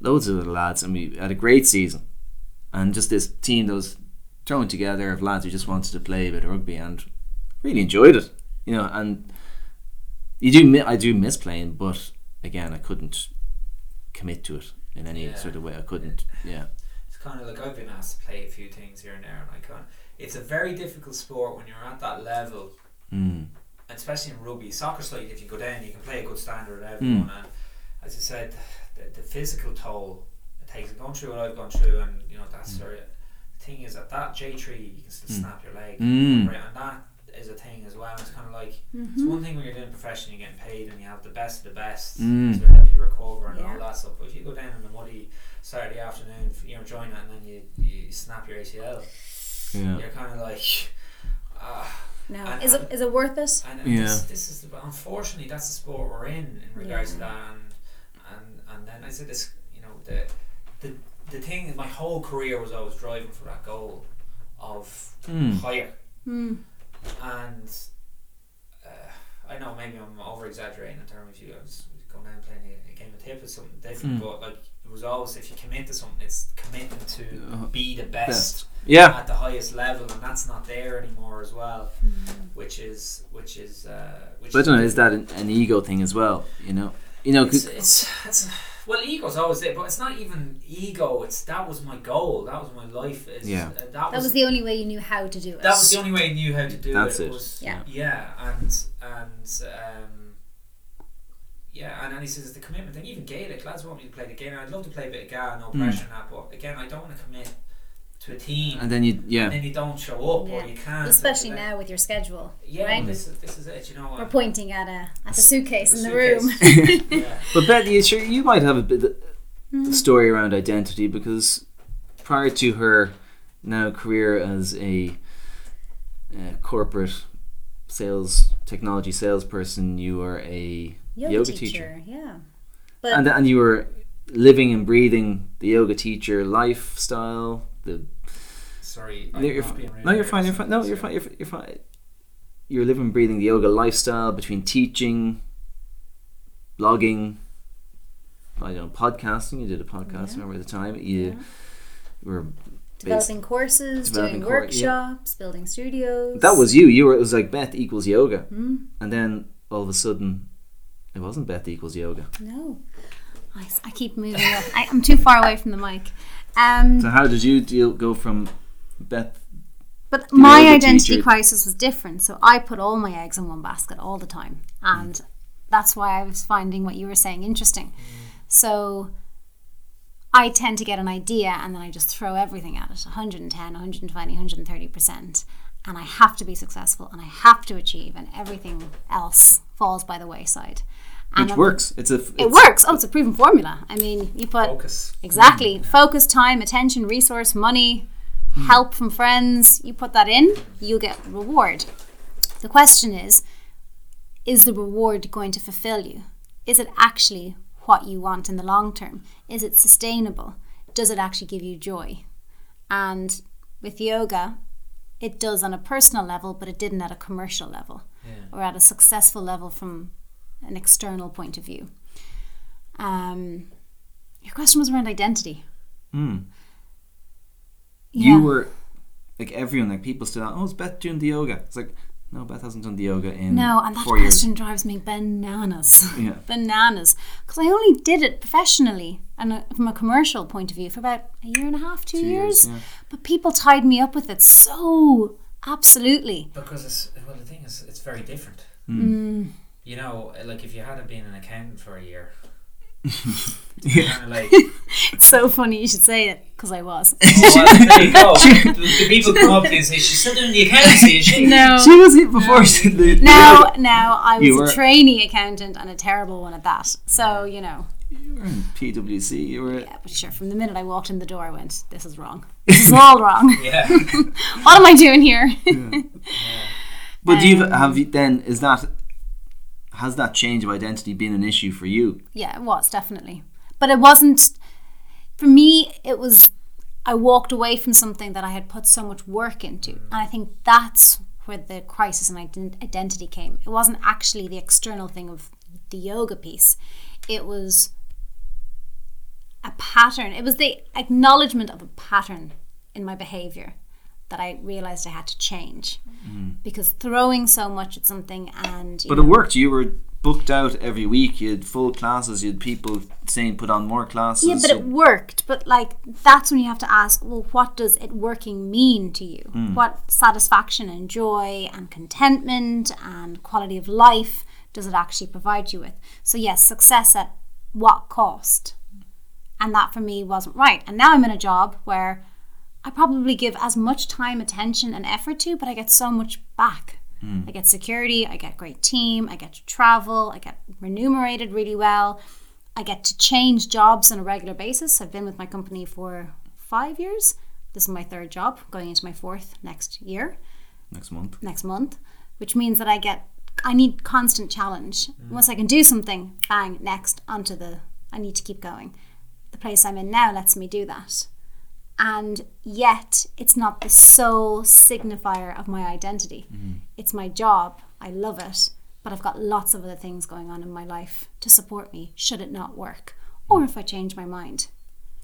loads of the lads, and we had a great season. And just this team that was thrown together of lads who just wanted to play a bit of rugby and really enjoyed it, you know. And you do, mi- I do miss playing, but again, I couldn't commit to it in any Yeah. sort of way. I couldn't, yeah, it's kind of like I've been asked to play a few things here and there, and I can't. It's a very difficult sport when you're at that level, mm. Especially in rugby. Soccer's like if you go down, you can play a good standard at everyone, and as I said, the, the physical toll it takes. Going through what I've gone through, and you know that's sort of the thing is at that J tree you can still Mm. snap your leg, Mm. right? And that is a thing as well. It's kind of like Mm-hmm. it's one thing when you're doing profession, you're getting paid, and you have the best of the best Mm. to help you recover and all that stuff. But if you go down in the muddy Saturday afternoon, you're enjoying it, and then you, you snap your ACL, yeah, you're kind of like. ah. No, And- is it is it worth it? And Yeah. this, this is the, unfortunately that's the sport we're in in regards to that, and, and and then I said this, you know, the the the thing. Is my whole career was always driving for that goal of Mm. higher, Hmm. and uh, I know maybe I'm over exaggerating in terms of you. I was going down playing a, a game of tip or something different, Mm. but like it was always if you commit to something, it's committing to Uh, be the best best. yeah, at the highest level, and that's not there anymore as well. Hmm. Which is which is uh, which but I don't know, is that an, an ego thing as well? You know, you know, It's, 'cause- it's, it's well, ego's always there, but it's not even ego. It's that was my goal. That was my life. Is, Yeah. uh, that, That was, was the only way you knew how to do it. that was the only way I knew how to do That's it. it. Was, Yeah. yeah, and and um, yeah, and then he says the commitment thing. Even Gaelic lads want me to play the game. I'd love to play a bit of Gaelic, no Mm. pressure in that. But again, I don't want to commit to a team. and then you, yeah, and then you don't show up or you can't. Especially Like, now with your schedule. Yeah, right? this is this is it. You know. We're and- pointing at a at the suitcase the in the room. [LAUGHS] yeah. [LAUGHS] But Betty, you sure you might have a bit of Hmm. a story around identity because prior to her now career as a uh, corporate sales technology salesperson, you were a yoga, teacher, Yeah. But and and you were living and breathing the yoga teacher lifestyle. The Sorry. no, I'm you're, not fi- being no, you're fine. You're fine. No, you're fine. You're, you're fine. You're living, breathing the yoga lifestyle between teaching, blogging, I don't know, podcasting. You did a podcast. Yeah. Remember the time you were. developing courses, developing doing cour- yeah. workshops, building studios. That was you. You were. It was like Beth equals yoga, Hmm. and then all of a sudden, it wasn't Beth equals yoga. No. I, I keep moving up. I, I'm too far away from the mic. Um, So how did you deal go from Beth? But my identity teacher- crisis was different. So I put all my eggs in one basket all the time. And that's why I was finding what you were saying interesting. So I tend to get an idea and then I just throw everything at it 110, 120, 130%. And I have to be successful and I have to achieve, and everything else falls by the wayside. And Which I'm- works. It's a. It works. Oh, it's a proven formula. I mean, you put Focus. Exactly. Mm-hmm. Focus, time, attention, resource, money, mm-hmm. help from friends, you put that in, you'll get reward. The question is is the reward going to fulfill you? Is it actually what you want in the long term? Is it sustainable? Does it actually give you joy? And with yoga, it does on a personal level, but it didn't at a commercial level Yeah. or at a successful level from an external point of view. Um, your question was around identity. Mm. Yeah. You were like everyone, like people still. Oh, is Beth doing the yoga? It's like no, Beth hasn't done the yoga in No, and that four years. question drives me bananas. Yeah. [LAUGHS] bananas. Because I only did it professionally and uh, from a commercial point of view for about a year and a half, two, Two years. years, yeah. But people tied me up with it so absolutely. Because it's well, the thing is, it's very different. Mm. You know, like if you hadn't been an accountant for a year, Yeah. kind of like, [LAUGHS] It's so funny you should say it because I was. oh, [LAUGHS] well, there you go. the, the people come up to you and say, "She's still doing the accountancy, is she?" no. [LAUGHS] She was it before she did the No, no, I was were- a trainee accountant and a terrible one at that. So, you know, You were in PwC. You were. yeah, but sure, from the minute I walked in the door, I went, this is wrong. This is all wrong. Yeah. what am I doing here? But do you Um, have you then? Is that has that change of identity been an issue for you? Yeah, it was definitely. But it wasn't for me it was I walked away from something that I had put so much work into. And I think that's where the crisis in identity came. It wasn't actually the external thing of the yoga piece. It was a pattern. It was the acknowledgement of a pattern in my behavior that I realized I had to change. Mm. Because throwing so much at something and But know, it worked. You were booked out every week. You had full classes. You had people saying put on more classes. Yeah, but it worked. But like that's when you have to ask, well, what does it working mean to you? Hmm. What satisfaction and joy and contentment and quality of life does it actually provide you with? So yes, success at what cost? And that for me wasn't right. And now I'm in a job where I probably give as much time, attention, and effort to, but I get so much back. Hmm. I get security, I get great team, I get to travel, I get remunerated really well. I get to change jobs on a regular basis. I've been with my company for five years. This is my third job, going into my fourth next year, next month. next month, which means that I get, I need constant challenge. Hmm. Once I can do something, bang, next, onto the, I need to keep going. The place I'm in now lets me do that. And yet, it's not the sole signifier of my identity. Mm-hmm. It's my job. I love it. But I've got lots of other things going on in my life to support me should it not work. Or mm. if I change my mind.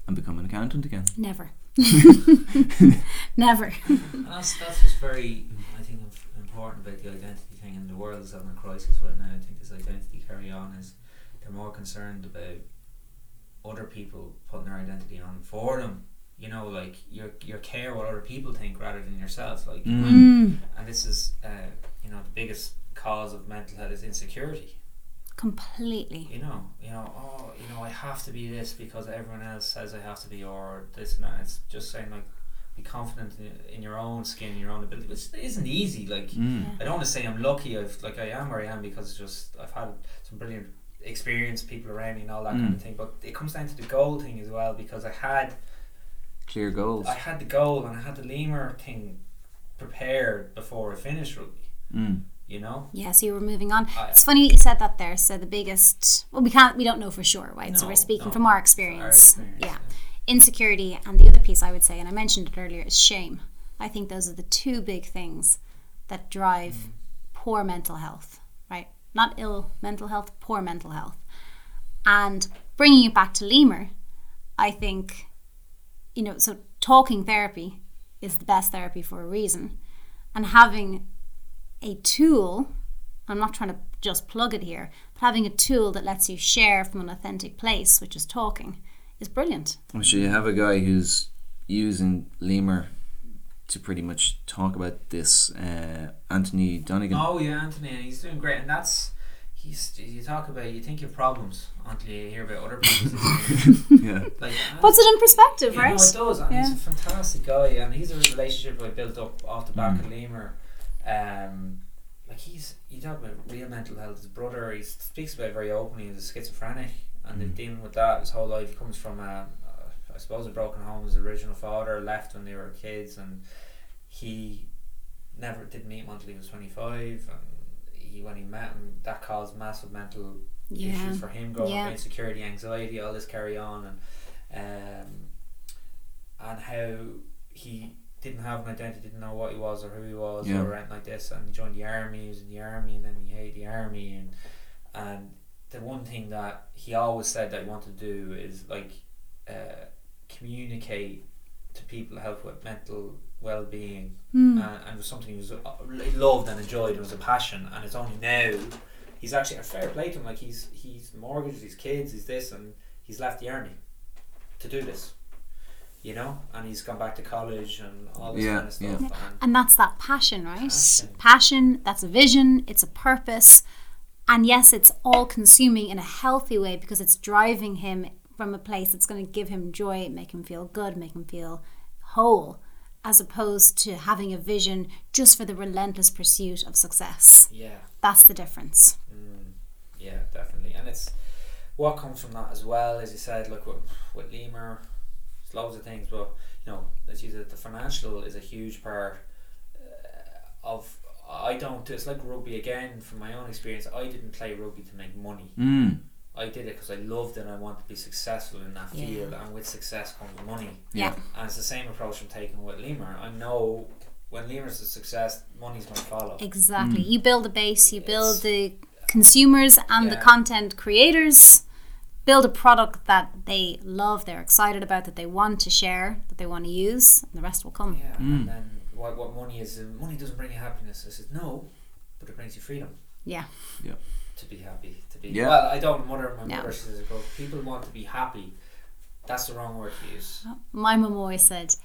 And become an accountant again. Never. [LAUGHS] [LAUGHS] Never. And that's that's what's very, I think, important about the identity thing. And the world is having a crisis right now. I think this identity carry on is they're more concerned about other people putting their identity on for them. You know, like your your care what other people think rather than yourself. Like, Mm. and this is, uh, you know, the biggest cause of mental health is insecurity. Completely. You know, you know, oh, you know, I have to be this because everyone else says I have to be, or this and that. It's just saying like, be confident in, in your own skin, your own ability, which isn't easy. Like, Mm. I don't want to say I'm lucky. I've like I am where I am because just I've had some brilliant experienced people around me and all that kind Mm. of thing. But it comes down to the goal thing as well because I had Clear goals. I had the goal and I had the Limor thing prepared before I finished rugby. Mm. You know, Yeah, so you were moving on. I- It's funny you said that there. So the biggest, well, we can't, we don't know for sure, right? so we're speaking no. from our our experience. experience. Yeah. Insecurity, and the other piece I would say, and I mentioned it earlier, is shame. I think those are the two big things that drive Mm. poor mental health, right? Not ill mental health, poor mental health. And bringing it back to Limor, I think, you know, so talking therapy is the best therapy for a reason. And having a tool, I'm not trying to just plug it here, but having a tool that lets you share from an authentic place, which is talking, is brilliant. Well, so you have a guy who's using Limor to pretty much talk about this. Uh, Anthony Donegan. Oh yeah, Anthony, and he's doing great, and that's he's. You talk about you think you have problems until you hear about other [LAUGHS] people's experience. yeah. like [LAUGHS] Puts it in perspective, You right? know, it does, and he's a fantastic guy, and he's a relationship I built up off the back of mm. Limor. Um, like he's you talk about real mental health. His brother, he speaks about it very openly. He's schizophrenic, and they're dealing mm. with that his whole life. He comes from a, I suppose a broken home. His original father left when they were kids, and he never did meet him until he was twenty five. And he, when he met him, that caused massive mental Yeah. issues for him, growing Yeah. up, insecurity, anxiety, all this carry on, and um, and how he didn't have an identity, didn't know what he was or who he was Yeah. or anything like this, and he joined the army. He was in the army, and then he hated the army, and and the one thing that he always said that he wanted to do is like uh, communicate to people help with mental well-being Hmm. uh, and it was something he was uh, he loved and enjoyed. It was a passion, and it's only now he's actually a fair play to him. Like he's he's mortgaged his kids, he's this, and he's left the army to do this. You know, and he's gone back to college and all this Yeah, kind of stuff. And And that's that passion, right? Passion. Passion, that's a vision, it's a purpose. And yes, it's all consuming in a healthy way because it's driving him from a place that's going to give him joy, make him feel good, make him feel whole, as opposed to having a vision just for the relentless pursuit of success. yeah, That's the difference. mm, yeah, definitely. And it's what comes from that as well, as you said, like with, with Limor, there's loads of things, but you know, as you said, the financial is a huge part uh, of. I don't. It's like rugby again. From my own experience, I didn't play rugby to make money. Mm. I did it because I loved it and I wanted to be successful in that Yeah. field. And with success comes money. Yeah. And it's the same approach I'm taking with Limor. I know when Limor's a success, money's going to follow. Exactly. You build a base, you build It's- the consumers and the content creators. Build a product that they love, they're excited about, that they want to share, that they want to use, and the rest will come. Yeah. And then what, what money is? uh, Money doesn't bring you happiness. I said no, but it brings you freedom. Yeah. Yeah. To be happy. To be Yeah. well, I don't. Mother, my No. mother says, it goes, "People want to be happy." That's the wrong word to use. Oh, my mum always said,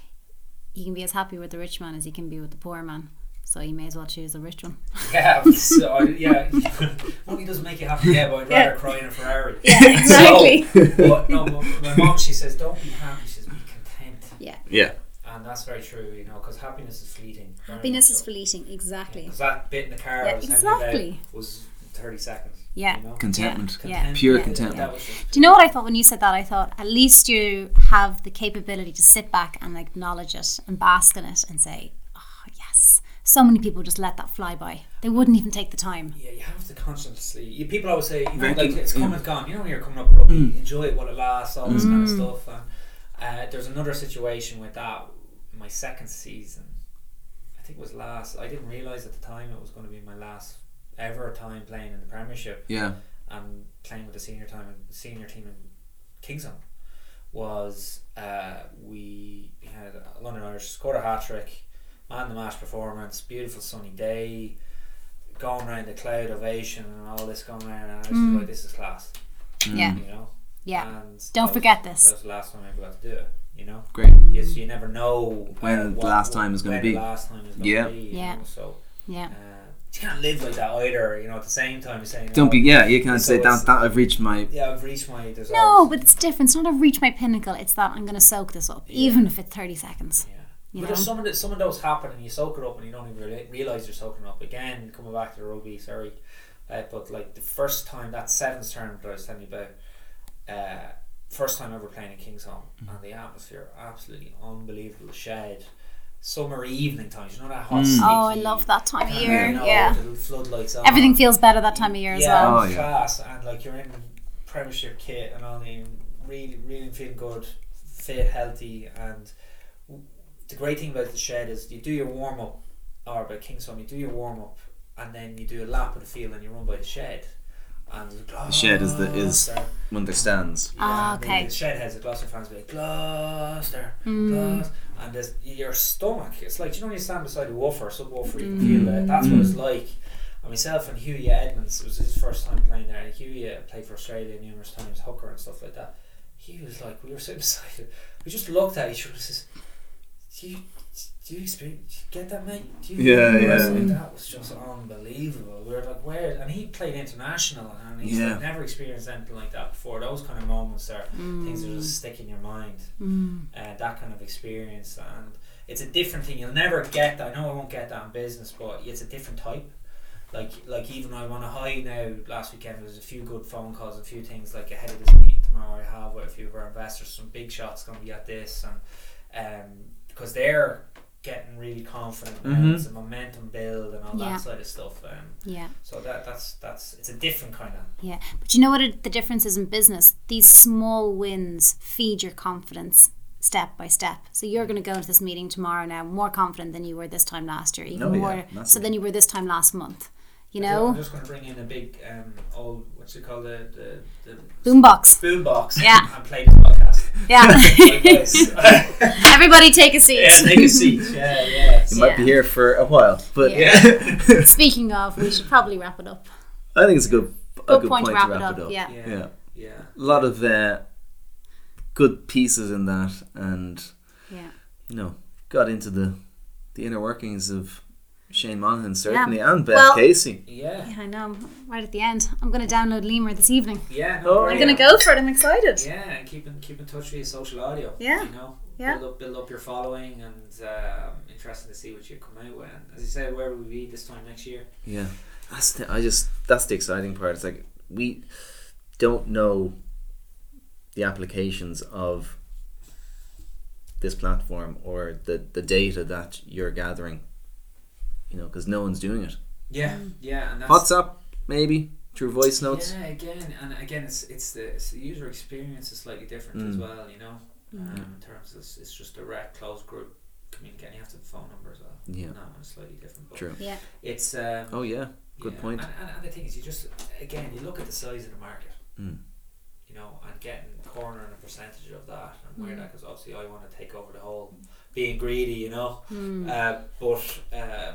you can be as happy with the rich man as you can be with the poor man. So you may as well choose the rich one. Yeah, [LAUGHS] so, I- yeah. [LAUGHS] Money doesn't make you happy. Yeah, but I'd rather cry in a Ferrari. [LAUGHS] Yeah, exactly. But no, but my mom, she says, "Don't be happy." She says, "Be content." Yeah. Yeah. And that's very true, you know, because happiness is fleeting. Happiness much is so. fleeting, exactly. Because that bit in the car Yeah, I was exactly. was thirty seconds. Yeah. You know? Contentment. Yeah. Pure Yeah. contentment. That was just- Do you know what I thought when you said that? I thought at least you have the capability to sit back and acknowledge it and bask in it and say, oh, yes. So many people just let that fly by. They wouldn't even take the time. Yeah, you have to consciously. You, people always say, you know, like it's come yeah. and gone. You know, when you're coming up with rugby, Mm. enjoy it while it lasts, all this kind of Mm. stuff. And uh, there's another situation with that. My second season, I think it was last. I didn't realize at the time it was going to be my last ever time playing in the Premiership Yeah. and playing with the senior time and senior team in Kingsholm. Was uh, we had London Irish scored a hat trick, man the match performance, beautiful sunny day, going around the cloud ovation and all this going around, and I was Mm. like, this is class, Yeah. you know. Yeah. And Don't forget was, this. That was the last time I ever got to do it, you know. Great. Yes, you never know When uh, the what- last time is gonna when be. The last time is going to Yeah. be, you Yeah. know, so Yeah. uh, you can't live like that either. You know, at the same time, you're saying, Don't oh, be. Yeah. You can't So say that. That I've reached my. Yeah, I've reached my. There's No, but it's different. It's not I've reached my pinnacle. It's that I'm going to soak this up, Yeah. even if it's 30 seconds. Yeah. You but know? if some of the, some of those happen and you soak it up and you don't even reali- realize you're soaking it up again. Coming back to the rugby, sorry, uh, but like the first time that sevens tournament that I was telling you about, uh, first time ever playing in Kingsholm, Mm-hmm. and the atmosphere absolutely unbelievable. Shed, summer evening times, you know that hot. Mm. Oh, I love that time of year. know, Yeah. the floodlights on. Everything feels better that time of year as yeah, well. Oh, yeah. class, and like you're in Premiership kit and all, and really, really feeling good, fit, healthy, and the great thing about the shed is you do your warm up, or about Kingsholm, you do your warm up, and then you do a lap of the field and you run by the shed, and the shed is the- is- Gloucester. When there stands. Ah, and the- okay. The shed has a Gloucester fans be like Gloucester, Mm. Gloucester, and there's, your stomach. It's like you know when you stand beside a woofer, subwoofer, you can feel it. That's what it's like. And myself and Huia Edmonds, it was his first time playing there. And Hughie uh, played for Australia numerous times, hooker and stuff like that. He was like, we were sitting [LAUGHS] beside him. We just looked at each other and says, do you, do you experience, do you get that, mate? Do you Yeah, yeah. Like, that was just unbelievable. We were like, where? And he played international and he's Yeah. like, never experienced anything like that before. Those kind of moments there, things that Mm. just stick in your mind. Mm. Uh, that kind of experience. And it's a different thing. You'll never get that. I know I won't get that in business, but it's a different type. Like like even I'm on a high now. Last weekend there was a few good phone calls, a few things like ahead of this meeting tomorrow. I have with a few of our our investors, some big shots going to be at this, and um, because they're getting really confident now, Mhm. it's a momentum build and all Yeah. that sort of stuff. Um, Yeah. so that that's that's it's a different kind of Yeah, but you know what it, the difference is in business? These small wins feed your confidence step by step. So you're going to go into this meeting tomorrow now more confident than you were this time last year, even Oh, yeah, more so than you were this time last month. You I'm just going to bring in a big um, old what's it called the the, the boombox. boom box. Yeah. and play the podcast. Yeah, [LAUGHS] Like this. [LAUGHS] everybody take a seat. yeah, take a seat. Yeah, yeah. You might be here for a while, but Yeah. [LAUGHS] Speaking of, we should probably wrap it up. I think it's a good, a Good, good point, to wrap, it up. Yeah. yeah, Yeah. yeah. A lot of uh, good pieces in that, and Yeah. you know, got into the the inner workings of Shane Monahan certainly, and Beth Well- Casey. Yeah, Yeah, I know. Right at the end, I'm going to download Limor this evening. yeah. Oh. I'm going to go for it. I'm excited. Yeah, and keep in keep in touch via social audio. Yeah. you know, Yeah. build up build up your following, and um, interesting to see what you come out with. And as you said, where will we be this time next year? Yeah, that's the, I just that's the exciting part. It's like we don't know the applications of this platform or the the data that you're gathering. You know, because no one's doing it. Yeah, yeah, and that's WhatsApp maybe through voice notes. Yeah, again, and again, it's it's the, it's the user experience is slightly different as Mm. well. You know, um, in terms of it's, it's just direct, closed group communicating. You have to have the phone number as well. Yeah. that one's slightly different. But True. Yeah. It's um, Oh yeah, good yeah, point. And, and, and the thing is, you just again, you look at the size of the market. Mm. You know, and getting cornering a percentage of that, and where that because obviously I want to take over the whole being greedy. You know, Hmm. uh, but um,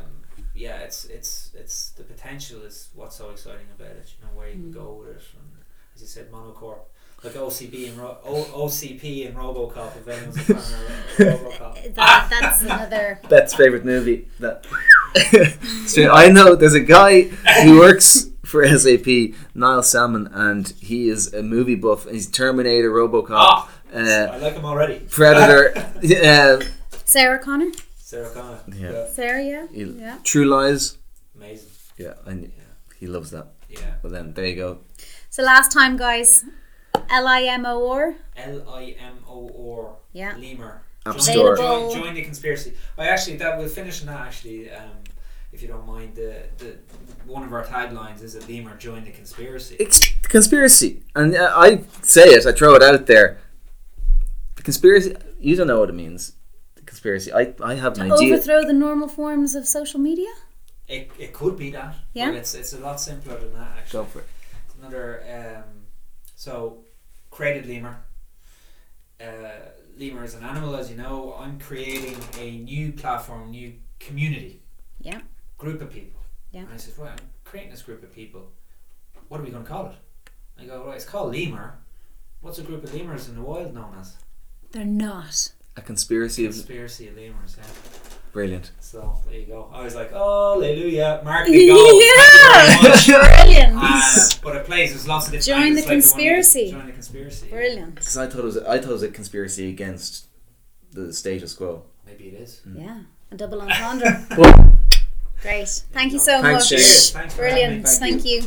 yeah, it's it's it's the potential is what's so exciting about it. You know where you can go with it, and as you said, monocorp. Like OCB and Ro- o- OCP and RoboCop. If anyone's a fan of RoboCop, [LAUGHS] That, that's [LAUGHS] another. Beth's favorite movie. That [LAUGHS] so I know there's a guy who works for SAP, Niall Salmon, and he is a movie buff. He's Terminator, RoboCop, Ah! uh, I like him already. Predator, uh, Sarah Connor? Sarah Connor. Yeah. Sarah, yeah. he- Yeah. True Lies. amazing. Yeah, and he loves that. Yeah. But then there you go. So last time, guys, L I M O R. L I M O R. Yeah. Limor. App join, Store. Join, join the conspiracy. I actually that we'll finish on that actually. Um, if you don't mind, the, the one of our taglines is a Limor join the conspiracy. It's conspiracy, and uh, I say it. I throw it out there. The conspiracy. You don't know what it means. The conspiracy. I I have an idea. Overthrow the normal forms of social media? It, it could be that. Yeah. But it's it's a lot simpler than that actually. Go for it. It's another um, so created Limor. Uh, lemur is an animal, as you know. I'm creating a new platform, new community. Yeah. Group of people. Yeah. And I said, right, I'm creating this group of people. What are we going to call it? I go, right, it's called Limor. What's a group of lemurs in the wild known as? They're not. A conspiracy of Conspiracy of lemurs. Yeah. brilliant. So there you go. I was like, oh, hallelujah, marketing goal. Yeah. Thank you very much. Brilliant. Uh, but it plays. There's lots of different. Join the like one conspiracy. join the conspiracy. Brilliant. Because I thought it was I thought it was a conspiracy against the status quo. Maybe it is. Yeah. A double entendre. [LAUGHS] Great. Thank you so Thanks, much. Shane. Thanks for having me. Brilliant. Thank Thank you.